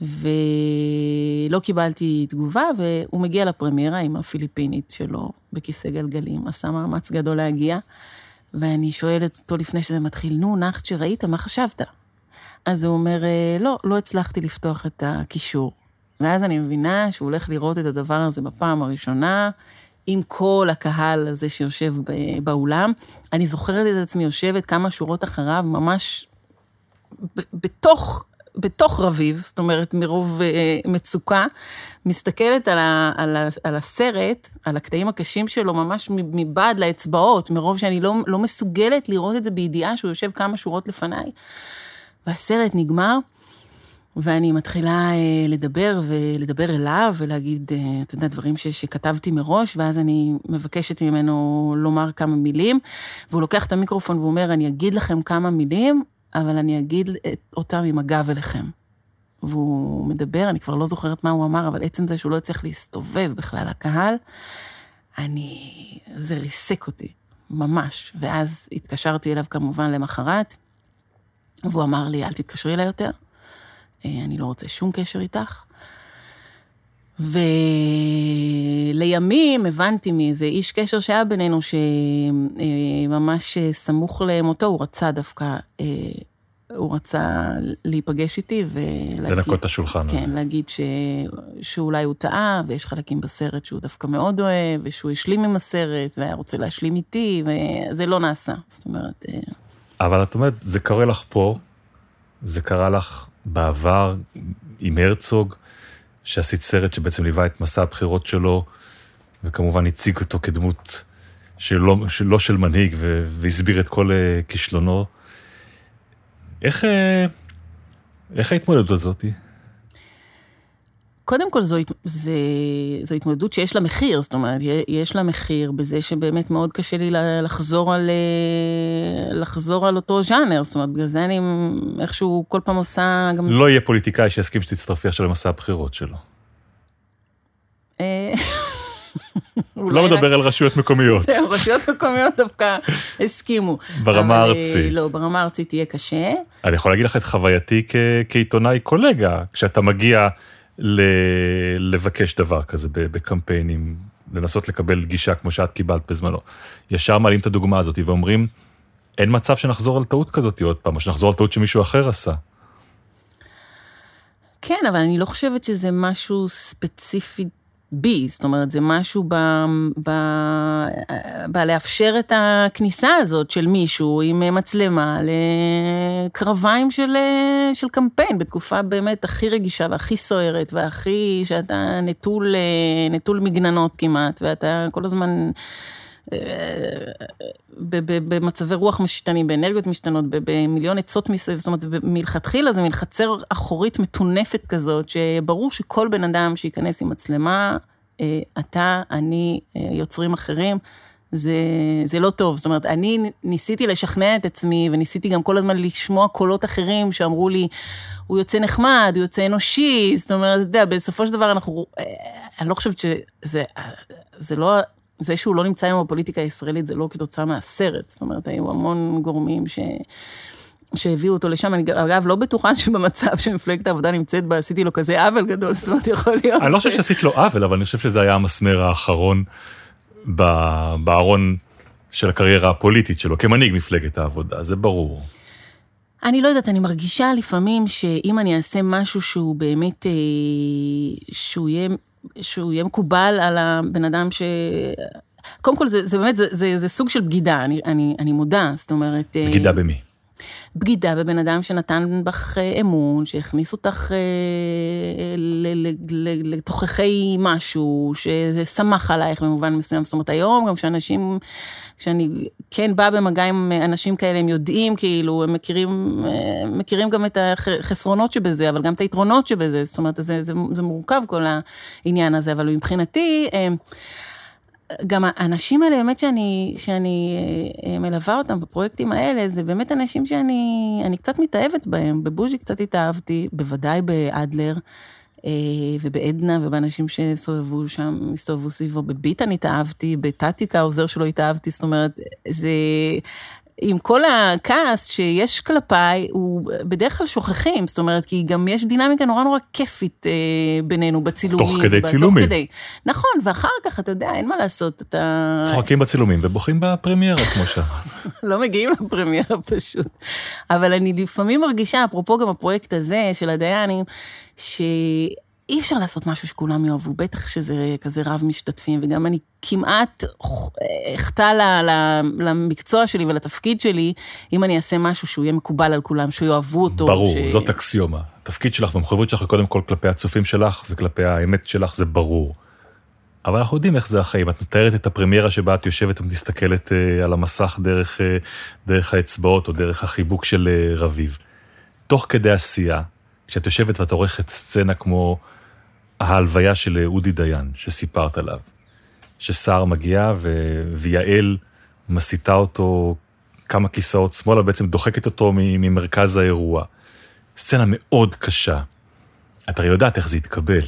A: ולא קיבלתי תגובה, והוא מגיע לפרמיירה עם הפיליפינית שלו בכיסא גלגלים, עשה מאמץ גדול להגיע, ואני שואלת אותו לפני שזה מתחיל, נו, נחת שראית, מה חשבת? אז הוא אומר, לא, לא הצלחתי לפתוח את הקישור. ואז אני מבינה שהוא הולך לראות את הדבר הזה בפעם הראשונה, עם כל הקהל הזה שיושב באולם. אני זוכרת את עצמי יושבת כמה שורות אחריו, ממש בתוך בתוך רביב, זאת אומרת, מרוב אה, מצוקה, מסתכלת על, ה, על, ה, על הסרט, על הקטעים הקשים שלו, ממש מבעד לאצבעות, מרוב שאני לא, לא מסוגלת לראות את זה בידיעה שהוא יושב כמה שורות לפניי. והסרט נגמר, ואני מתחילה אה, לדבר ולדבר אליו ולהגיד, אה, אתה יודע, דברים ש, שכתבתי מראש, ואז אני מבקשת ממנו לומר כמה מילים, והוא לוקח את המיקרופון ואומר, אני אגיד לכם כמה מילים, אבל אני אגיד אותם עם הגב אליכם. והוא מדבר, אני כבר לא זוכרת מה הוא אמר, אבל עצם זה שהוא לא הצליח להסתובב בכלל לקהל, אני... זה ריסק אותי, ממש. ואז התקשרתי אליו כמובן למחרת, והוא אמר לי, אל תתקשרי אליי יותר, אה, אני לא רוצה שום קשר איתך. ולימים הבנתי מאיזה איש קשר שהיה בינינו, שממש סמוך למותו, הוא רצה דווקא, אה, הוא רצה להיפגש איתי ולהגיד...
B: לנקות את השולחן.
A: כן, להגיד ש... שאולי הוא טעה, ויש חלקים בסרט שהוא דווקא מאוד אוהב, ושהוא השלים עם הסרט, והיה רוצה להשלים איתי, וזה לא נעשה, זאת אומרת... אה,
B: אבל את אומרת, זה קורה לך פה, זה קרה לך בעבר עם הרצוג, שעשית סרט שבעצם ליווה את מסע הבחירות שלו, וכמובן הציג אותו כדמות שלא, שלא של מנהיג, והסביר את כל uh, כישלונו. איך, uh, איך ההתמודדות הזאתי?
A: קודם כל זו, זו, זו התמודדות שיש לה מחיר, זאת אומרת, יש לה מחיר בזה שבאמת מאוד קשה לי לחזור על, אה, לחזור על אותו ז'אנר, זאת אומרת, בגלל זה אני איכשהו כל פעם עושה גם...
B: לא יהיה פוליטיקאי שיסכים שתצטרפי עכשיו למסע הבחירות שלו.
A: אה,
B: לא מדבר על רשויות מקומיות.
A: זהו, רשויות מקומיות דווקא הסכימו.
B: ברמה
A: אה,
B: הארצית.
A: לא, ברמה הארצית תהיה קשה.
B: אני יכול להגיד לך את חווייתי כעיתונאי קולגה, כשאתה מגיע לבקש דבר כזה בקמפיינים, לנסות לקבל גישה כמו שאת קיבלת בזמנו. ישר מעלים את הדוגמה הזאת ואומרים, אין מצב שנחזור על טעות כזאת עוד פעם, או שנחזור על טעות שמישהו אחר עשה.
A: כן, אבל אני לא חושבת שזה משהו ספציפי בי, זאת אומרת, זה משהו ב... ב... בלאפשר את הכניסה הזאת של מישהו עם מצלמה לקרביים של, של קמפיין, בתקופה באמת הכי רגישה והכי סוערת, והכי, שאתה נטול, נטול מגננות כמעט, ואתה כל הזמן... ב- במצבי רוח משתנים, באנרגיות משתנות, במיליון עצות מסביב, זאת אומרת, מלכתחילה זה מין חצר אחורית מטונפת כזאת, שברור שכל בן אדם שייכנס עם מצלמה, אה, אתה, אני, אה, יוצרים אחרים, זה, זה לא טוב. זאת אומרת, אני ניסיתי לשכנע את עצמי, וניסיתי גם כל הזמן לשמוע קולות אחרים שאמרו לי, הוא יוצא נחמד, הוא יוצא אנושי, זאת אומרת, אתה יודע, בסופו של דבר אנחנו, אה, אני לא חושבת שזה, זה לא... זה שהוא לא נמצא היום בפוליטיקה הישראלית זה לא כתוצאה מהסרט, זאת אומרת, היו המון גורמים ש... שהביאו אותו לשם. אני אגב לא בטוחה שבמצב שמפלגת העבודה נמצאת בה, עשיתי לו כזה עוול גדול, זאת אומרת, יכול להיות...
B: אני לא חושב שעשית לו עוול, אבל אני חושב שזה היה המסמר האחרון בארון של הקריירה הפוליטית שלו, כמנהיג מפלגת העבודה, זה ברור.
A: אני לא יודעת, אני מרגישה לפעמים שאם אני אעשה משהו שהוא באמת, אה, שהוא יהיה, שהוא יהיה מקובל על הבן אדם ש... קודם כל, זה, זה באמת, זה, זה, זה סוג של בגידה, אני, אני, אני מודה, זאת אומרת... אה,
B: בגידה במי?
A: בגידה בבן אדם שנתן בך אה, אמון, שהכניס אותך אה, לתוככי משהו, ששמח עלייך במובן מסוים. זאת אומרת, היום גם כשאנשים, כשאני כן באה במגע עם אנשים כאלה, הם יודעים, כאילו, הם מכירים, אה, מכירים גם את החסרונות שבזה, אבל גם את היתרונות שבזה. זאת אומרת, זה, זה, זה מורכב כל העניין הזה, אבל מבחינתי, גם האנשים האלה, באמת שאני, שאני אה, מלווה אותם בפרויקטים האלה, זה באמת אנשים שאני אני קצת מתאהבת בהם. בבוז'י קצת התאהבתי, בוודאי באדלר אה, ובעדנה ובאנשים שסובבו שם, הסתובבו סביבו. בביטן התאהבתי, בטטיק העוזר שלו התאהבתי, זאת אומרת, זה... עם כל הכעס שיש כלפיי, הוא בדרך כלל שוכחים, זאת אומרת, כי גם יש דינמיקה נורא נורא כיפית אה, בינינו בצילומים.
B: תוך כדי
A: ב-
B: צילומים.
A: תוך כדי. נכון, ואחר כך, אתה יודע, אין מה לעשות, אתה
B: צוחקים בצילומים ובוכים בפרמיירה, כמו שאמרת.
A: לא מגיעים לפרמיירה פשוט. אבל אני לפעמים מרגישה, אפרופו גם הפרויקט הזה של הדיינים, שאי אפשר לעשות משהו שכולם יאהבו, בטח שזה כזה רב משתתפים, וגם אני כמעט אחטא למקצוע שלי ולתפקיד שלי, אם אני אעשה משהו שהוא יהיה מקובל על כולם, שיאהבו אותו.
B: ברור,
A: ש...
B: זאת אקסיומה. התפקיד שלך והמחויבות שלך קודם כל כלפי הצופים שלך וכלפי האמת שלך זה ברור. אבל אנחנו יודעים איך זה החיים. את מתארת את הפרמיירה שבה את יושבת ומסתכלת אה, על המסך דרך, אה, דרך האצבעות או דרך החיבוק של אה, רביב. תוך כדי עשייה, כשאת יושבת ואת עורכת סצנה כמו ההלוויה של אודי דיין, שסיפרת עליו, שסער מגיע ו... ויעל מסיתה אותו כמה כיסאות שמאלה, בעצם דוחקת אותו ממרכז האירוע. סצנה מאוד קשה. את הרי יודעת איך זה יתקבל.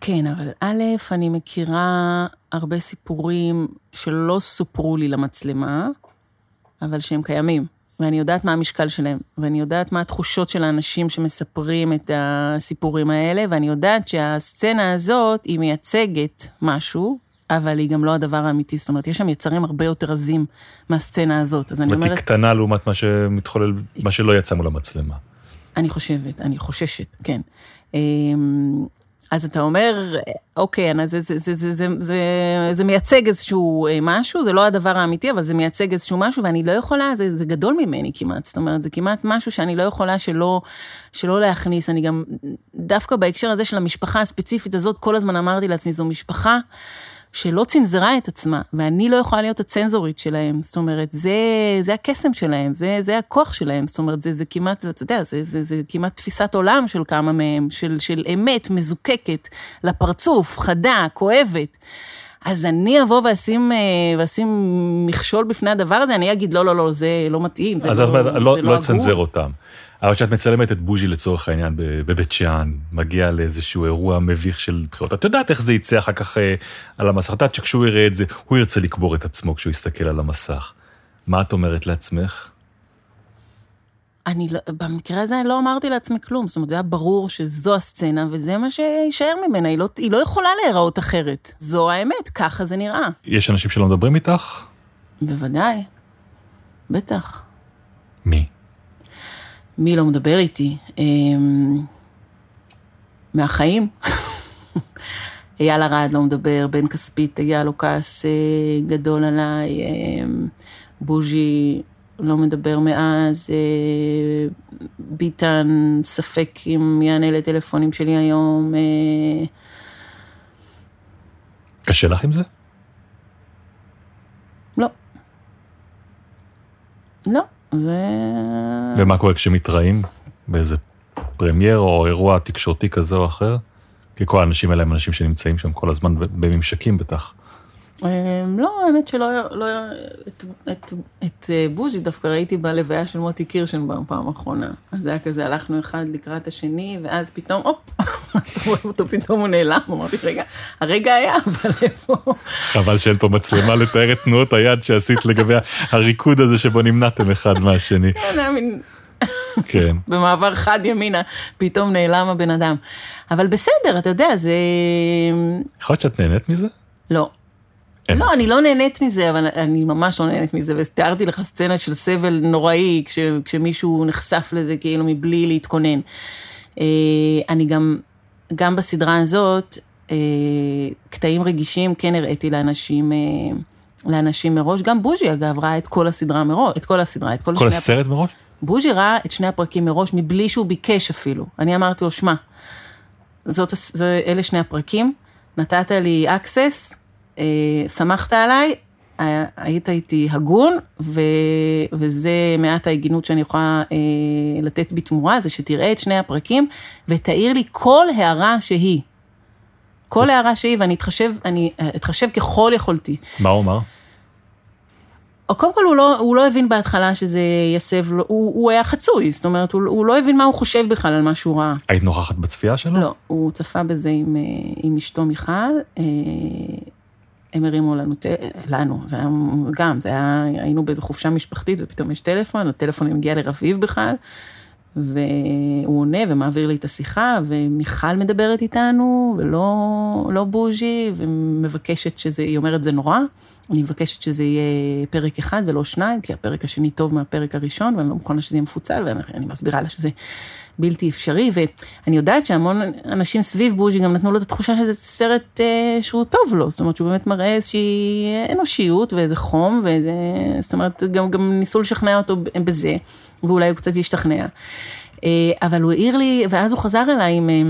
A: כן, אבל א', אני מכירה הרבה סיפורים שלא סופרו לי למצלמה, אבל שהם קיימים. ואני יודעת מה המשקל שלהם, ואני יודעת מה התחושות של האנשים שמספרים את הסיפורים האלה, ואני יודעת שהסצנה הזאת, היא מייצגת משהו, אבל היא גם לא הדבר האמיתי. זאת אומרת, יש שם יצרים הרבה יותר עזים מהסצנה הזאת. אז אני
B: זאת אומרת, היא
A: אומרת,
B: קטנה לעומת מה שמתחולל, מה שלא יצא מול המצלמה.
A: אני חושבת, אני חוששת, כן. אז אתה אומר, אוקיי, אז זה, זה, זה, זה, זה, זה, זה מייצג איזשהו אה, משהו, זה לא הדבר האמיתי, אבל זה מייצג איזשהו משהו, ואני לא יכולה, זה, זה גדול ממני כמעט, זאת אומרת, זה כמעט משהו שאני לא יכולה שלא, שלא להכניס. אני גם, דווקא בהקשר הזה של המשפחה הספציפית הזאת, כל הזמן אמרתי לעצמי, זו משפחה שלא צנזרה את עצמה, ואני לא יכולה להיות הצנזורית שלהם. זאת אומרת, זה, זה הקסם שלהם, זה, זה הכוח שלהם. זאת אומרת, זה, זה כמעט, אתה יודע, זה, זה, זה כמעט תפיסת עולם של כמה מהם, של, של אמת מזוקקת לפרצוף, חדה, כואבת. אז אני אבוא ואשים, אה, ואשים מכשול בפני הדבר הזה, אני אגיד, לא, לא, לא, זה לא מתאים, זה
B: אז
A: לא,
B: את
A: זה
B: לא,
A: לא
B: לא
A: הגון.
B: אצנזר אותם. אבל כשאת מצלמת את בוז'י לצורך העניין בבית שאן, מגיע לאיזשהו אירוע מביך של בחירות, את יודעת איך זה יצא אחר כך אה, על המסך. את יודעת שכשהוא יראה את זה, הוא ירצה לקבור את עצמו כשהוא יסתכל על המסך. מה את אומרת לעצמך?
A: אני לא, במקרה הזה אני לא אמרתי לעצמי כלום, זאת אומרת, זה היה ברור שזו הסצנה וזה מה שיישאר ממנה, היא לא, היא לא יכולה להיראות אחרת. זו האמת, ככה זה נראה.
B: יש אנשים שלא מדברים איתך?
A: בוודאי, בטח.
B: מי?
A: מי לא מדבר איתי? אמ, מהחיים. אייל ארד לא מדבר, בן כספית, היה לו כעס אה, גדול עליי, אמ, בוז'י לא מדבר מאז, אה, ביטן, ספק אם יענה לטלפונים שלי היום. אה,
B: קשה לך עם זה?
A: לא. לא, זה...
B: ומה קורה כשמתראים באיזה פרמייר או אירוע תקשורתי כזה או אחר? כי כל האנשים האלה הם אנשים שנמצאים שם כל הזמן בממשקים בטח.
A: אמ, לא, האמת שלא, לא, את, את, את אה, בוז'י דווקא ראיתי בלוויה של מוטי קירשנבאום פעם אחרונה. אז זה היה כזה, הלכנו אחד לקראת השני, ואז פתאום, הופ, אתה רואה אותו, פתאום הוא נעלם. אמרתי, רגע, הרגע היה, אבל איפה?
B: חבל שאין פה מצלמה לתאר את תנועות היד שעשית לגבי הריקוד הזה שבו נמנעתם אחד מהשני.
A: כן, היה מין,
B: כן.
A: במעבר חד ימינה, פתאום נעלם הבן אדם. אבל בסדר, אתה יודע, זה...
B: יכול להיות שאת נהנית מזה?
A: לא. לא. אני לא נהנית מזה, אבל אני ממש לא נהנית מזה, ותיארתי לך סצנה של סבל נוראי, כש, כשמישהו נחשף לזה כאילו מבלי להתכונן. אה, אני גם, גם בסדרה הזאת, אה, קטעים רגישים כן הראיתי לאנשים, אה, לאנשים מראש. גם בוז'י, אגב, ראה את כל הסדרה מראש, את כל הסדרה, את כל,
B: כל
A: שני הפ-
B: הסרט מראש?
A: בוז'י ראה את שני הפרקים מראש, מבלי שהוא ביקש אפילו. אני אמרתי לו, שמע, זאת, זה, אלה שני הפרקים, נתת לי access, שמחת עליי, אה, היית איתי הגון, ו, וזה מעט ההגינות שאני יכולה אה, לתת בתמורה, זה שתראה את שני הפרקים, ותעיר לי כל הערה שהיא. כל הערה שהיא, ואני אתחשב, אני אה, אתחשב ככל יכולתי.
B: מה הוא אמר?
A: קודם כל, הוא לא, הוא לא הבין בהתחלה שזה יסב לו, הוא, הוא היה חצוי, זאת אומרת, הוא, הוא לא הבין מה הוא חושב בכלל על מה שהוא ראה.
B: היית נוכחת בצפייה שלו?
A: לא, הוא צפה בזה עם, אה, עם אשתו מיכל, אה, הם הרימו לנו, לנו, זה היה גם, זה היה, היינו באיזו חופשה משפחתית ופתאום יש טלפון, הטלפון מגיע לרביב בכלל, והוא עונה ומעביר לי את השיחה, ומיכל מדברת איתנו, ולא לא בוז'י, ומבקשת שזה, היא אומרת זה נורא, אני מבקשת שזה יהיה פרק אחד ולא שניים, כי הפרק השני טוב מהפרק הראשון, ואני לא מוכנה שזה יהיה מפוצל, ואני מסבירה לה שזה בלתי אפשרי, ואני יודעת שהמון אנשים סביב בוז'י גם נתנו לו את התחושה שזה סרט אה, שהוא טוב לו, זאת אומרת שהוא באמת מראה איזושהי אנושיות ואיזה חום, ואיזה, זאת אומרת, גם, גם ניסו לשכנע אותו בזה, ואולי הוא קצת ישתכנע. אה, אבל הוא העיר לי, ואז הוא חזר אליי עם, אה,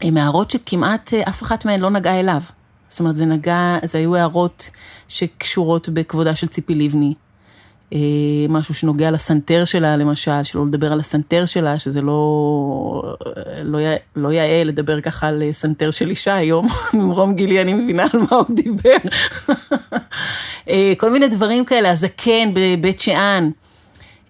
A: עם הערות שכמעט אה, אף אחת מהן לא נגעה אליו. זאת אומרת, זה נגע, זה היו הערות שקשורות בכבודה של ציפי לבני. אה, משהו שנוגע לסנטר שלה, למשל, שלא לדבר על הסנטר שלה, שזה לא, לא, לא יאה לדבר ככה על סנטר של אישה היום, ממרום גילי אני מבינה על מה הוא דיבר. אה, כל מיני דברים כאלה, הזקן בבית שאן,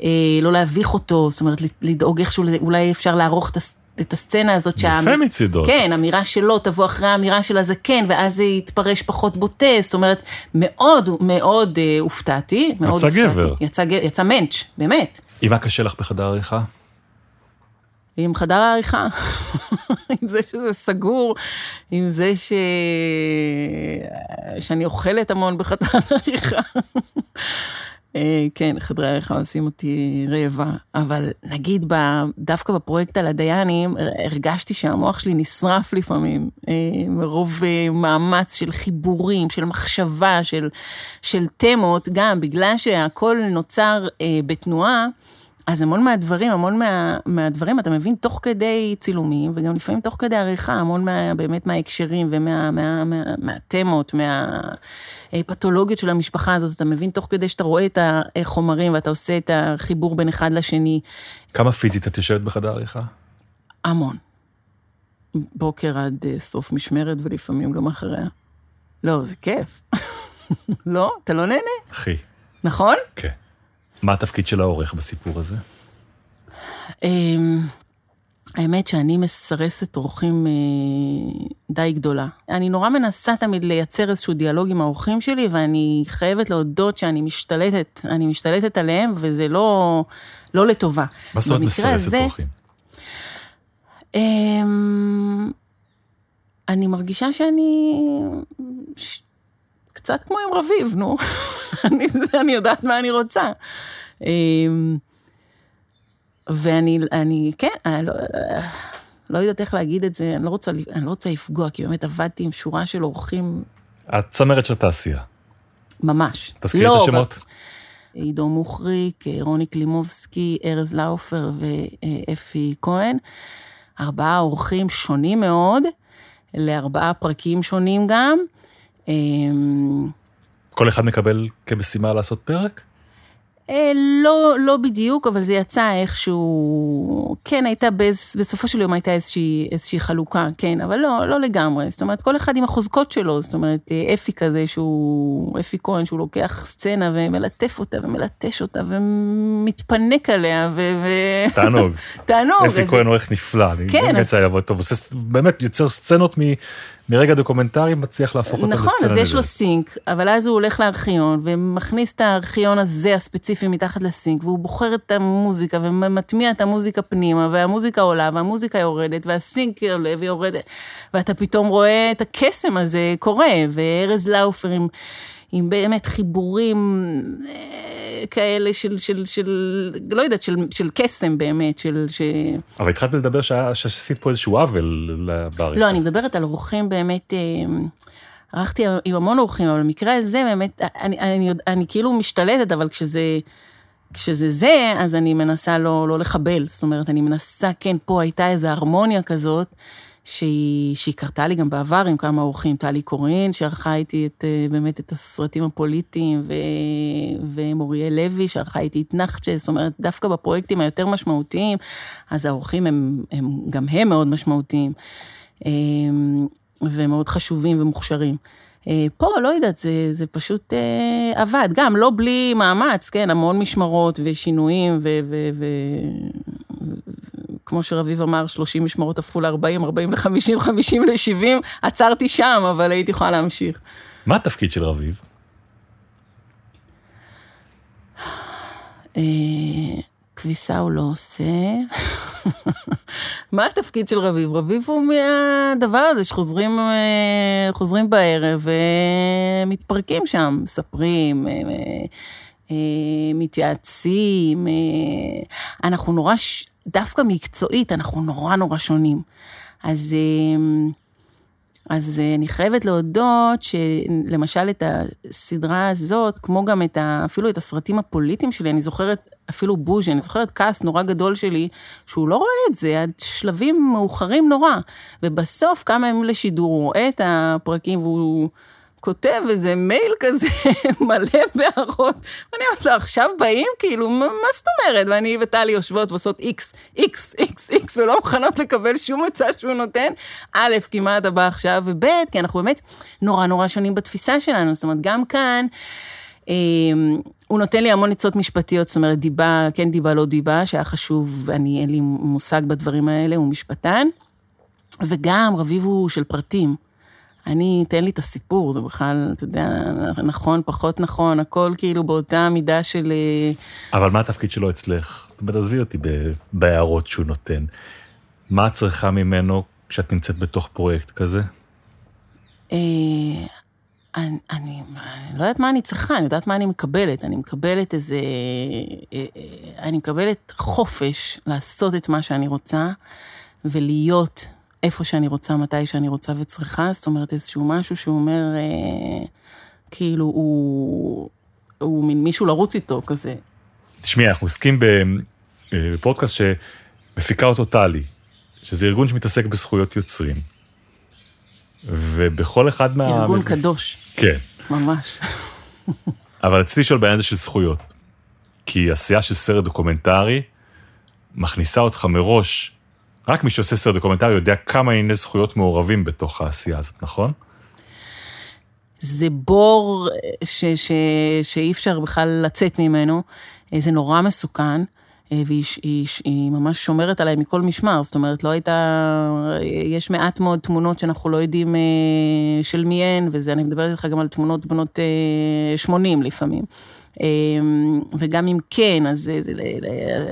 A: אה, לא להביך אותו, זאת אומרת, לדאוג איכשהו, אולי אפשר לערוך את את הסצנה הזאת.
B: יפה מצידו.
A: כן, אמירה שלו תבוא אחרי האמירה של הזקן, ואז זה יתפרש פחות בוטה, זאת אומרת, מאוד מאוד אה, הופתעתי. מאוד
B: יצא
A: הופתעתי.
B: גבר.
A: יצא, יצא מענץ', באמת.
B: עם מה קשה לך בחדר העריכה?
A: עם חדר העריכה, עם זה שזה סגור, עם זה ש... שאני אוכלת המון בחדר העריכה. אה, כן, חדרי העריכה עושים אותי רעבה, אבל נגיד ב- דווקא בפרויקט על הדיינים, הרגשתי שהמוח שלי נשרף לפעמים, אה, מרוב אה, מאמץ של חיבורים, של מחשבה, של, של תמות, גם בגלל שהכל נוצר בתנועה. אז המון מהדברים, המון מה, מהדברים אתה מבין תוך כדי צילומים, וגם לפעמים תוך כדי עריכה, המון מה, באמת מההקשרים ומה, מה, מה, מהפתולוגיות של המשפחה הזאת, אתה מבין תוך כדי שאתה רואה את החומרים ואתה עושה את החיבור בין אחד לשני,
B: כמה פיזית את יושבת בחדר העריכה?
A: המון. בוקר עד אה, סוף משמרת ולפעמים גם אחריה. לא, זה כיף. לא? אתה לא נהנה?
B: אחי,
A: נכון?
B: כן. מה התפקיד של העורך בסיפור הזה?
A: אמ, האמת שאני מסרסת אורחים אה, די גדולה. אני נורא מנסה תמיד לייצר איזשהו דיאלוג עם האורחים שלי, ואני חייבת להודות שאני משתלטת, אני משתלטת עליהם, וזה לא, לא לטובה.
B: מה זאת אומרת מסרסת
A: הזה,
B: אורחים?
A: אמ, אני מרגישה שאני ש- קצת כמו עם רביב, נו. אני, אני יודעת מה אני רוצה. אמ, ואני, אני, כן, אני לא, לא יודעת איך להגיד את זה, אני לא רוצה, אני לא רוצה לפגוע, כי באמת עבדתי עם שורה של אורחים
B: את צמרת של התעשייה.
A: ממש.
B: תזכירי
A: לא,
B: את השמות.
A: עידו מוחריק, רוני קלימובסקי, ארז לאופר ואפי כהן. ארבעה אורחים שונים מאוד, לארבעה פרקים שונים גם. אמ,
B: כל אחד מקבל כמשימה לעשות פרק?
A: אה, לא, לא בדיוק, אבל זה יצא איכשהו, כן, הייתה, באיז, בסופו של יום הייתה איזושהי, איזושהי חלוקה, כן, אבל לא, לא לגמרי. זאת אומרת, כל אחד עם החוזקות שלו, זאת אומרת, אה, אפי כזה שהוא, אפי כהן, שהוא לוקח סצנה ומלטף אותה ומלטש אותה ומתפנק עליה, ו... ו...
B: תענוג.
A: תענוג.
B: אפי
A: אז-
B: כהן עורך נפלא, אני
A: כן,
B: באמת
A: אז-
B: יצא לעבוד טוב, באמת יוצר סצנות מ- מרגע דוקומנטרי, מצליח להפוך אותה לסצנה
A: נכון, אז יש לו. סינק, אבל אז הוא הולך לארכיון ומכניס את הארכיון הזה הספציפי מתחת לסינק, והוא בוחר את המוזיקה ומטמיע את המוזיקה פנימה, והמוזיקה עולה והמוזיקה יורדת, והסינק עולה ויורד, ואתה פתאום רואה את הקסם הזה קורה, וארז לאופר עם, עם באמת חיבורים אה, כאלה של, של, של, לא יודעת, של, של קסם באמת, של... ש...
B: אבל התחלת לדבר שעשית פה איזשהו עוול בעריכה.
A: לא, אני מדברת על אורחים באמת, אה, ערכתי עם המון אורחים, אבל במקרה הזה באמת, אני, אני, יודע- אני כאילו משתלטת, אבל כשזה, כשזה זה, אז אני מנסה לא, לא לחבל. זאת אומרת, אני מנסה, כן, פה הייתה איזו הרמוניה כזאת, שהיא, שהיא קרתה לי גם בעבר עם כמה אורחים, טלי קורין, שערכה איתי את, אה, באמת את הסרטים הפוליטיים, ו, ומוריאל לוי, שערכה איתי את נחצ'ה, זאת אומרת, דווקא בפרויקטים היותר משמעותיים, אז האורחים הם, הם גם הם מאוד משמעותיים, אה, ומאוד חשובים ומוכשרים. אה, פה, לא יודעת, זה, זה פשוט אה, עבד, גם לא בלי מאמץ, כן, המון משמרות ושינויים, ו... ו, ו כמו שרביב אמר, 30 משמרות הפכו ל-40, 40 ל-50, 50 ל-70, עצרתי שם, אבל הייתי יכולה להמשיך.
B: מה התפקיד של רביב?
A: אה, כביסה הוא לא עושה. מה התפקיד של רביב? רביב הוא מהדבר הזה שחוזרים אה, חוזרים בערב ומתפרקים שם, מספרים, אה, אה, מתייעצים. אה, אנחנו נורא, דווקא מקצועית, אנחנו נורא נורא שונים. אז... אה, אז אה, אני חייבת להודות שלמשל את הסדרה הזאת, כמו גם את ה, אפילו את הסרטים הפוליטיים שלי, אני זוכרת אפילו בוז'י, אני זוכרת כעס נורא גדול שלי, שהוא לא רואה את זה עד שלבים מאוחרים נורא. ובסוף, כמה ימים לשידור, הוא רואה את הפרקים והוא כותב איזה מייל כזה מלא בהערות. ואני אומרת לו, עכשיו באים? כאילו, מה, מה זאת אומרת? ואני וטלי יושבות ועושות איקס, איקס, איקס, איקס, ולא מוכנות לקבל שום הצעה שהוא נותן. א', כי מה אתה בא עכשיו, וב', כי אנחנו באמת נורא נורא שונים בתפיסה שלנו. זאת אומרת, גם כאן, אה, הוא נותן לי המון עצות משפטיות, זאת אומרת, דיבה, כן דיבה, לא דיבה, שהיה חשוב, אני, אין לי מושג בדברים האלה, הוא משפטן. וגם רביב הוא של פרטים. אני, תן לי את הסיפור, זה בכלל, אתה יודע, נכון, פחות נכון, הכל כאילו באותה מידה של... אה,
B: אבל מה התפקיד שלו אצלך? זאת אומרת, עזבי אותי ב- בהערות שהוא נותן. מה את צריכה ממנו כשאת נמצאת בתוך פרויקט כזה?
A: אה, אני, אני, אני לא יודעת מה אני צריכה, אני יודעת מה אני מקבלת. אני מקבלת איזה... אה, אני מקבלת חופש לעשות את מה שאני רוצה, ולהיות איפה שאני רוצה, מתי שאני רוצה וצריכה. זאת אומרת, איזשהו משהו שהוא אומר, אה, כאילו, הוא, הוא מין מישהו לרוץ איתו כזה.
B: תשמעי, אנחנו עוסקים אה, בפודקאסט שמפיקה אותו תל"י, שזה ארגון שמתעסק בזכויות יוצרים. ובכל אחד מה...
A: ארגון קדוש,
B: כן.
A: ממש.
B: אבל רציתי לשאול בעניין הזה של זכויות. כי עשייה של סרט דוקומנטרי מכניסה אותך מראש, רק מי שעושה סרט דוקומנטרי יודע כמה ענייני זכויות מעורבים בתוך העשייה הזאת, נכון?
A: זה בור ש, ש, שאי אפשר בכלל לצאת ממנו, אה, זה נורא מסוכן. אה, והיא היא, היא ממש שומרת עליי מכל משמר, זאת אומרת, לא הייתה... יש מעט מאוד תמונות שאנחנו לא יודעים אה, של מי הן, וזה, אני מדברת איתך גם על תמונות בנות 80 לפעמים. אמ, וגם אם כן, אז זה,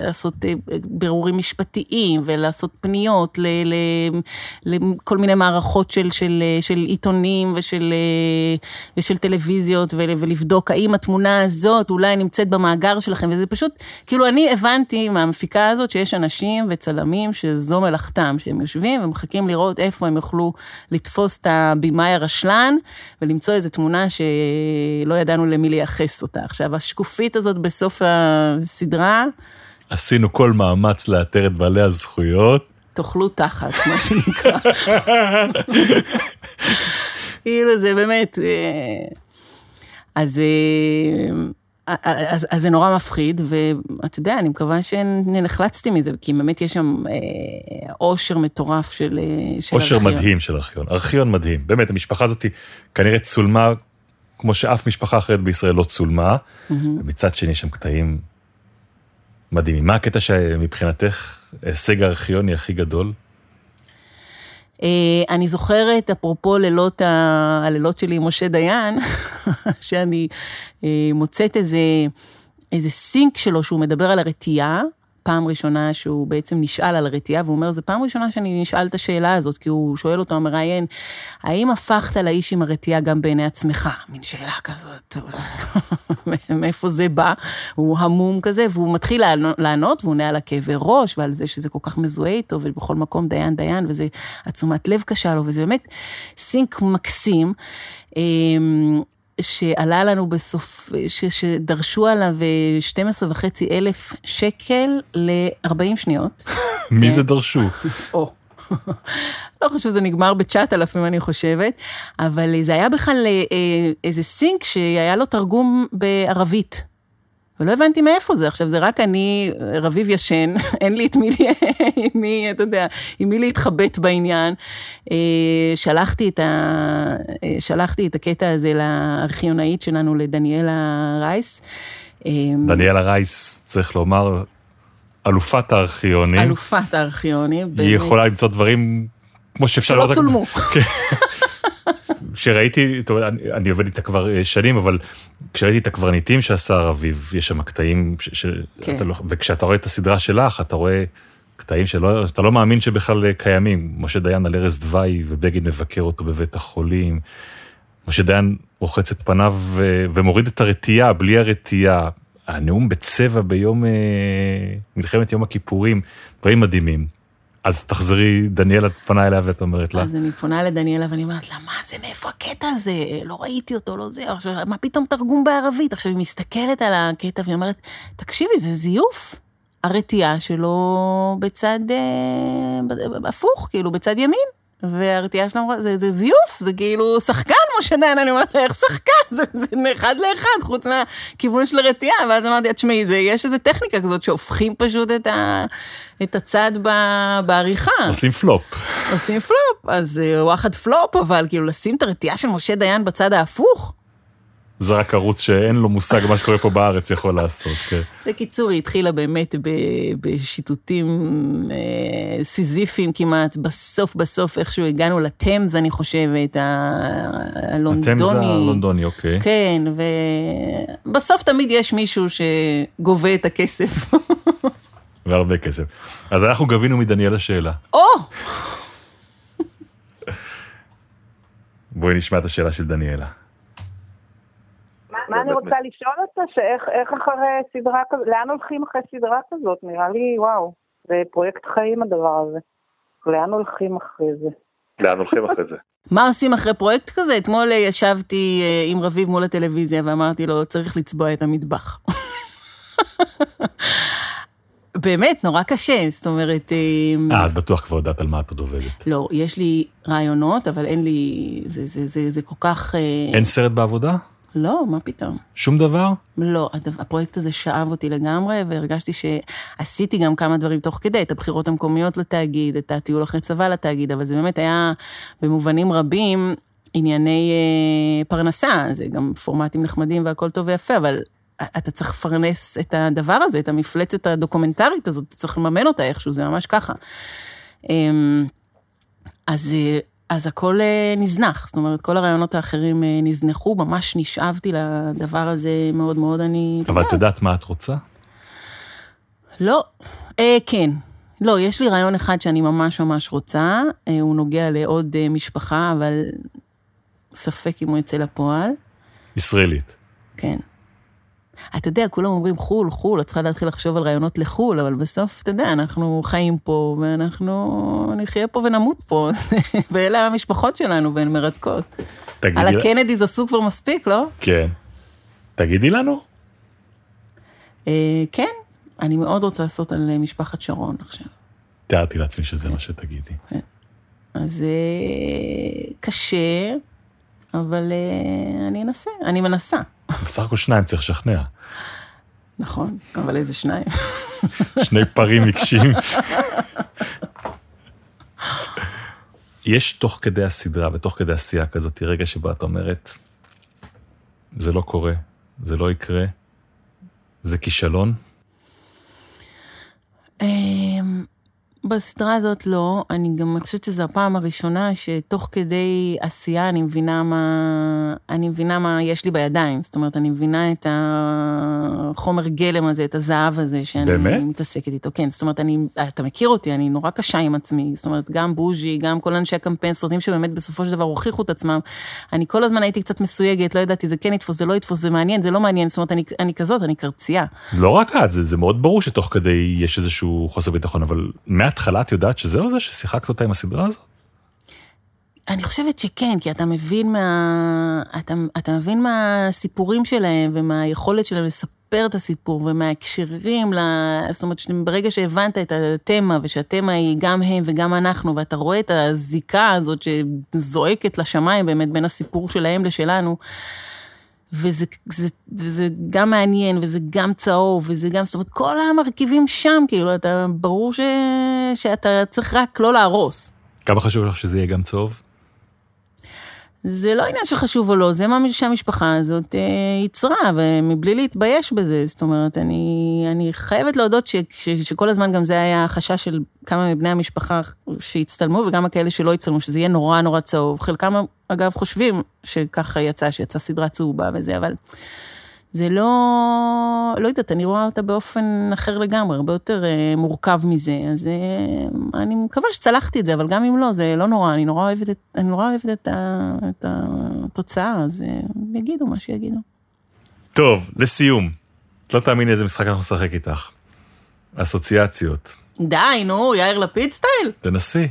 A: לעשות אה, בירורים משפטיים ולעשות פניות לכל מיני מערכות של, של, של עיתונים ושל, אה, ושל טלוויזיות ולבדוק האם התמונה הזאת אולי נמצאת במאגר שלכם, וזה פשוט, כאילו אני הבנתי מהמפיקה הזאת שיש אנשים וצלמים שזו מלאכתם, שהם יושבים ומחכים לראות איפה הם יוכלו לתפוס את הבימאי הרשלן ולמצוא איזו תמונה שלא ידענו למי לייחס אותה. עכשיו, עכשיו, השקופית הזאת בסוף הסדרה...
B: עשינו כל מאמץ לאתר את בעלי הזכויות.
A: תאכלו תחת, מה שנקרא. כאילו, זה באמת... אה, אז, אה, אז, אז זה נורא מפחיד, ואתה יודע, אני מקווה שנחלצתי מזה, כי באמת יש שם עושר אה, מטורף של, של
B: ארכיון. עושר מדהים של ארכיון, ארכיון מדהים. באמת, המשפחה הזאת כנראה צולמה כמו שאף משפחה אחרת בישראל לא צולמה, mm-hmm. ומצד שני יש שם קטעים מדהימים. מה הקטע שמבחינתך הישג הארכיוני הכי גדול?
A: Uh, אני זוכרת, אפרופו לילות, ה... הלילות שלי עם משה דיין, שאני uh, מוצאת איזה, איזה סינק שלו שהוא מדבר על הרתיעה, פעם ראשונה שהוא בעצם נשאל על הרתיעה, והוא אומר, זו פעם ראשונה שאני נשאל את השאלה הזאת, כי הוא שואל אותו, המראיין, האם הפכת לאיש עם הרתיעה גם בעיני עצמך? מין שאלה כזאת, מאיפה זה בא? הוא המום כזה, והוא מתחיל לענות, והוא עונה על הכאבי ראש, ועל זה שזה כל כך מזוהה איתו, ובכל מקום דיין דיין, וזה עצומת לב קשה לו, וזה באמת סינק מקסים. שעלה לנו בסוף, ש, שדרשו עליו 12 אה, וחצי אלף שקל ל-40 שניות.
B: מי כן. זה דרשו?
A: או. לא חושב, זה נגמר ב-9,000 אני חושבת, אבל זה היה בכלל אה, אה, איזה סינק שהיה לו תרגום בערבית. ולא הבנתי מאיפה זה. עכשיו, זה רק אני, רביב ישן, אין לי את מי, עם מי, אתה יודע, עם מי להתחבט בעניין. אה, שלחתי את, ה, אה, שלחתי את הקטע הזה לארכיונאית שלנו, לדניאלה רייס.
B: אה, דניאלה רייס, צריך לומר, אלופת הארכיונים.
A: אלופת הארכיונים.
B: היא יכולה למצוא דברים כמו שאפשר...
A: שלא צולמו. כן.
B: כשראיתי, טוב, אני, אני עובד איתה כבר שנים, אבל כשראיתי את הקברניטים שעשה רביב, יש שם קטעים, ש, ש, כן. לא, וכשאתה רואה את הסדרה שלך, אתה רואה קטעים שלא, אתה לא מאמין שבכלל אה, קיימים. משה דיין על ערש דווי, ובגין מבקר אותו בבית החולים. משה דיין רוחץ את פניו ו, ומוריד את הרתיעה, בלי הרתיעה. הנאום בצבע ביום אה, מלחמת יום הכיפורים, דברים מדהימים. אז תחזרי, דניאלה פונה אליה ואת אומרת לה.
A: אז אני פונה לדניאלה ואני אומרת לה, מה זה, מאיפה הקטע הזה? לא ראיתי אותו, לא זה. עכשיו, מה פתאום תרגום בערבית? עכשיו, היא מסתכלת על הקטע והיא אומרת, תקשיבי, זה זיוף. הרתיעה שלו בצד אה, הפוך, כאילו, בצד ימין. והרתיעה שלה אמרה, זה, זה זיוף, זה כאילו שחקן, משה דיין, אני אומרת לה, איך שחקן? זה, זה אחד לאחד, חוץ מהכיוון של הרתיעה. ואז אמרתי, תשמעי, יש איזו טכניקה כזאת שהופכים פשוט את, ה, את הצד ב, בעריכה.
B: עושים פלופ.
A: עושים פלופ, אז אה, וואחד פלופ, אבל כאילו לשים את הרתיעה של משה דיין בצד ההפוך,
B: זה רק ערוץ שאין לו מושג מה שקורה פה בארץ יכול לעשות, כן.
A: בקיצור, היא התחילה באמת בשיטוטים אה, סיזיפיים כמעט, בסוף בסוף איכשהו הגענו לטמז, אני חושבת, הלונדוני.
B: הטמז הלונדוני, אוקיי.
A: כן, ובסוף תמיד יש מישהו שגובה את הכסף.
B: והרבה כסף. אז אנחנו גבינו מדניאל השאלה.
A: או!
B: בואי נשמע את השאלה של דניאלה.
G: מה אני רוצה לשאול אותה? שאיך אחרי סדרה כזאת, לאן הולכים אחרי סדרה כזאת? נראה לי, וואו, זה פרויקט חיים הדבר הזה. לאן הולכים אחרי זה?
E: לאן הולכים אחרי זה?
A: מה עושים אחרי פרויקט כזה? אתמול ישבתי אה, עם רביב מול הטלוויזיה ואמרתי לו, צריך לצבוע את המטבח. באמת, נורא קשה, זאת אומרת...
B: אה, אה, את בטוח כבר יודעת על מה את עוד עובדת.
A: לא, יש לי רעיונות, אבל אין לי... זה, זה, זה, זה כל כך...
B: אין סרט בעבודה?
A: לא, מה פתאום.
B: שום דבר?
A: לא, הפרויקט הזה שאב אותי לגמרי, והרגשתי שעשיתי גם כמה דברים תוך כדי, את הבחירות המקומיות לתאגיד, את הטיול אחרי צבא לתאגיד, אבל זה באמת היה במובנים רבים ענייני אה, פרנסה, זה גם פורמטים נחמדים והכל טוב ויפה, אבל אתה צריך לפרנס את הדבר הזה, את המפלצת הדוקומנטרית הזאת, אתה צריך לממן אותה איכשהו, זה ממש ככה. אמ, אז, אה, אז הכל אה, נזנח, זאת אומרת, כל הרעיונות האחרים אה, נזנחו, ממש נשאבתי לדבר הזה מאוד מאוד, אני...
B: אבל את יודעת מה את רוצה?
A: לא, אה, כן. לא, יש לי רעיון אחד שאני ממש ממש רוצה, אה, הוא נוגע לעוד אה, משפחה, אבל ספק אם הוא יצא לפועל.
B: ישראלית.
A: כן. אתה יודע, כולם אומרים חו"ל, חו"ל, את צריכה להתחיל לחשוב על רעיונות לחו"ל, אבל בסוף, אתה יודע, אנחנו חיים פה, ואנחנו נחיה פה ונמות פה, ואלה המשפחות שלנו, והן מרתקות.
B: תגידי...
A: על הקנדיז עשו כבר מספיק, לא?
B: כן. תגידי לנו.
A: אה, כן, אני מאוד רוצה לעשות על משפחת שרון עכשיו.
B: תיארתי לעצמי שזה מה שתגידי.
A: אז אה, קשה, אבל אה, אני אנסה, אני מנסה.
B: בסך הכל שניים צריך לשכנע.
A: נכון, אבל איזה שניים.
B: שני פרים עיקשים. יש תוך כדי הסדרה ותוך כדי עשייה כזאת רגע שבו את אומרת, זה לא קורה, זה לא יקרה, זה כישלון.
A: בסדרה הזאת לא, אני גם חושבת שזו הפעם הראשונה שתוך כדי עשייה אני מבינה מה, אני מבינה מה יש לי בידיים. זאת אומרת, אני מבינה את החומר גלם הזה, את הזהב הזה שאני
B: באמת?
A: מתעסקת איתו. כן, זאת אומרת, אני, אתה מכיר אותי, אני נורא קשה עם עצמי. זאת אומרת, גם בוז'י, גם כל אנשי הקמפיין, סרטים שבאמת בסופו של דבר הוכיחו את עצמם. אני כל הזמן הייתי קצת מסויגת, לא ידעתי, זה כן יתפוס, זה לא יתפוס, זה מעניין, זה לא מעניין. זאת אומרת, אני, אני כזאת, אני קרצייה.
B: לא רק את, זה, זה מאוד ברור שתוך כדי יש איזשהו חוסר ביטחון, אבל מההתחלה את יודעת שזהו זה ששיחקת אותה עם הסדרה הזאת?
A: אני חושבת שכן, כי אתה מבין מה... אתה, אתה מבין מהסיפורים שלהם ומהיכולת שלהם לספר את הסיפור ומההקשרים, ל... זאת אומרת, ברגע שהבנת את התמה ושהתמה היא גם הם וגם אנחנו, ואתה רואה את הזיקה הזאת שזועקת לשמיים באמת בין הסיפור שלהם לשלנו, וזה זה, זה גם מעניין, וזה גם צהוב, וזה גם, זאת אומרת, כל המרכיבים שם, כאילו, אתה, ברור ש, שאתה צריך רק לא להרוס.
B: כמה חשוב לך שזה יהיה גם צהוב?
A: זה לא עניין של חשוב או לא, זה מה שהמשפחה הזאת אה, ייצרה, ומבלי להתבייש בזה. זאת אומרת, אני, אני חייבת להודות ש, ש, שכל הזמן גם זה היה החשש של כמה מבני המשפחה שהצטלמו, וגם הכאלה שלא הצטלמו, שזה יהיה נורא נורא צהוב. חלקם, אגב, חושבים שככה יצא, שיצא סדרה צהובה וזה, אבל זה לא, לא יודעת, אני רואה אותה באופן אחר לגמרי, הרבה יותר אה, מורכב מזה, אז אה, אני מקווה שצלחתי את זה, אבל גם אם לא, זה לא נורא, אני נורא אוהבת את, אני נורא אוהבת את, ה, את התוצאה, אז אה, יגידו מה שיגידו.
B: טוב, לסיום, את לא תאמיני איזה משחק אנחנו נשחק איתך. אסוציאציות.
A: די, נו, יאיר לפיד סטייל.
B: תנסי.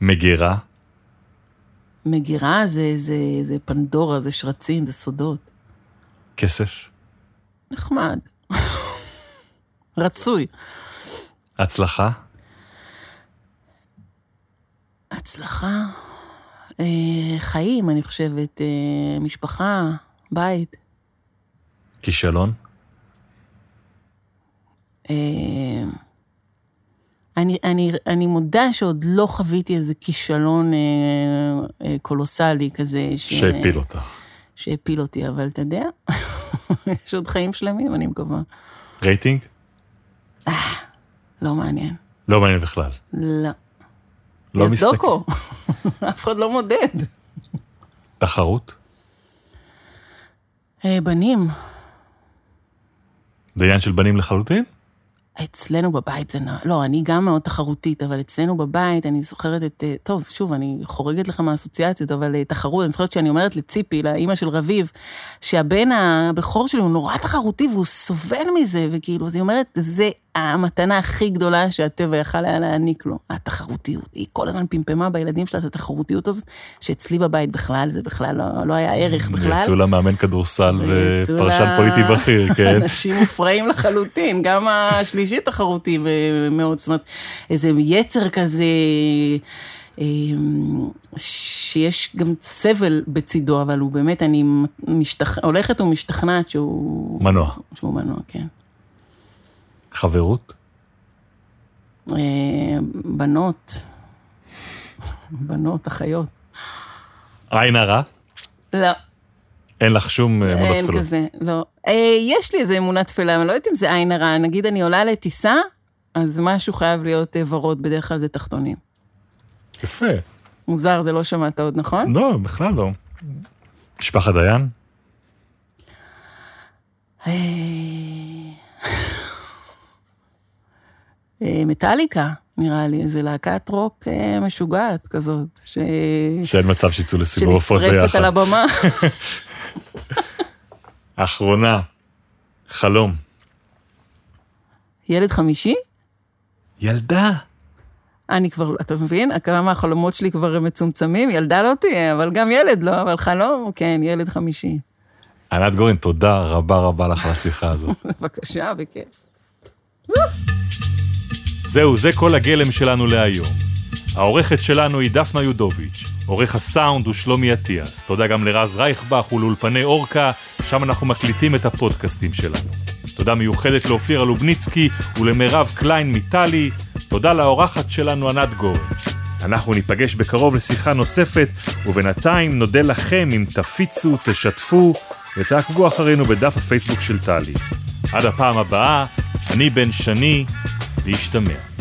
B: מגירה,
A: מגירה זה, זה, זה פנדורה, זה שרצים, זה סודות.
B: כסף,
A: נחמד. רצוי.
B: הצלחה,
A: הצלחה, אה, חיים, אני חושבת, אה, משפחה, בית.
B: כישלון,
A: אה, אני, אני, אני מודה שעוד לא חוויתי איזה כישלון אה, אה, קולוסלי כזה. ש...
B: שהפיל אותך.
A: שהפיל אותי, אבל אתה יודע, יש עוד חיים שלמים, אני מקווה.
B: רייטינג?
A: לא מעניין.
B: לא מעניין בכלל.
A: לא.
B: לא מסתכל.
A: דוקו, אף אחד לא מודד.
B: תחרות?
A: אה, בנים,
B: זה עניין של בנים לחלוטין?
A: אצלנו בבית זה נע... לא, אני גם מאוד תחרותית, אבל אצלנו בבית, אני זוכרת את... אה, טוב, שוב, אני חורגת לך מהאסוציאציות, אבל אה, תחרות, אני זוכרת שאני אומרת לציפי, לאימא של רביב, שהבן הבכור שלי הוא נורא תחרותי והוא סובל מזה, וכאילו, אז היא אומרת, זה המתנה הכי גדולה שהטבע יכל היה להעניק לו, התחרותיות. היא כל הזמן פמפמה בילדים שלה את התחרותיות הזאת, שאצלי בבית בכלל, זה בכלל לא, לא היה ערך בכלל.
B: ויצאו לה מאמן כדורסל
A: ויצאו
B: ופרשן
A: לה-
B: פוליטי בכיר, כן?
A: אנשים מופרעים לחלוטין, גם השלישי תחרותי מאוד, זאת אומרת, איזה יצר כזה, אמ, שיש גם סבל בצידו, אבל הוא באמת, אני משתכ... הולכת ומשתכנעת שהוא...
B: מנוע.
A: שהוא מנוע, כן.
B: חברות?
A: אה, בנות, בנות, אחיות.
B: עין הרע?
A: לא,
B: אין לך שום אה, אמונות
A: אין
B: טפלות.
A: כזה, לא. אה, יש לי איזה אמונה תפלה, אבל לא יודעת אם זה עין הרע. נגיד אני עולה לטיסה, אז משהו חייב להיות אה, ורוד, בדרך כלל זה תחתונים.
B: יפה.
A: מוזר, זה לא שמעת עוד, נכון?
B: לא, בכלל לא. משפחת דיין?
A: אה, מטאליקה, נראה לי, איזה להקת רוק אה, משוגעת כזאת, ש...
B: שאין מצב שיצאו לסיבוב הופעות
A: שנשרפת
B: ביחד.
A: על הבמה.
B: אחרונה, חלום.
A: ילד חמישי?
B: ילדה.
A: אני כבר, אתה מבין? כמה החלומות שלי כבר מצומצמים, ילדה לא תהיה, אבל גם ילד לא, אבל חלום, כן, ילד חמישי.
B: ענת גורן, תודה רבה רבה לך על השיחה הזאת.
A: בבקשה, בכיף.
B: זהו, זה כל הגלם שלנו להיום. העורכת שלנו היא דפנה יודוביץ', עורך הסאונד הוא שלומי אטיאס. תודה גם לרז רייכבך ולאולפני אורקה, שם אנחנו מקליטים את הפודקאסטים שלנו. תודה מיוחדת לאופירה לובניצקי ולמירב קליין מטלי. תודה לאורחת שלנו ענת גורן. אנחנו ניפגש בקרוב לשיחה נוספת, ובינתיים נודה לכם אם תפיצו, תשתפו ותעקבו אחרינו בדף הפייסבוק של טלי. עד הפעם הבאה, אני בן שני, Cristo mesmo.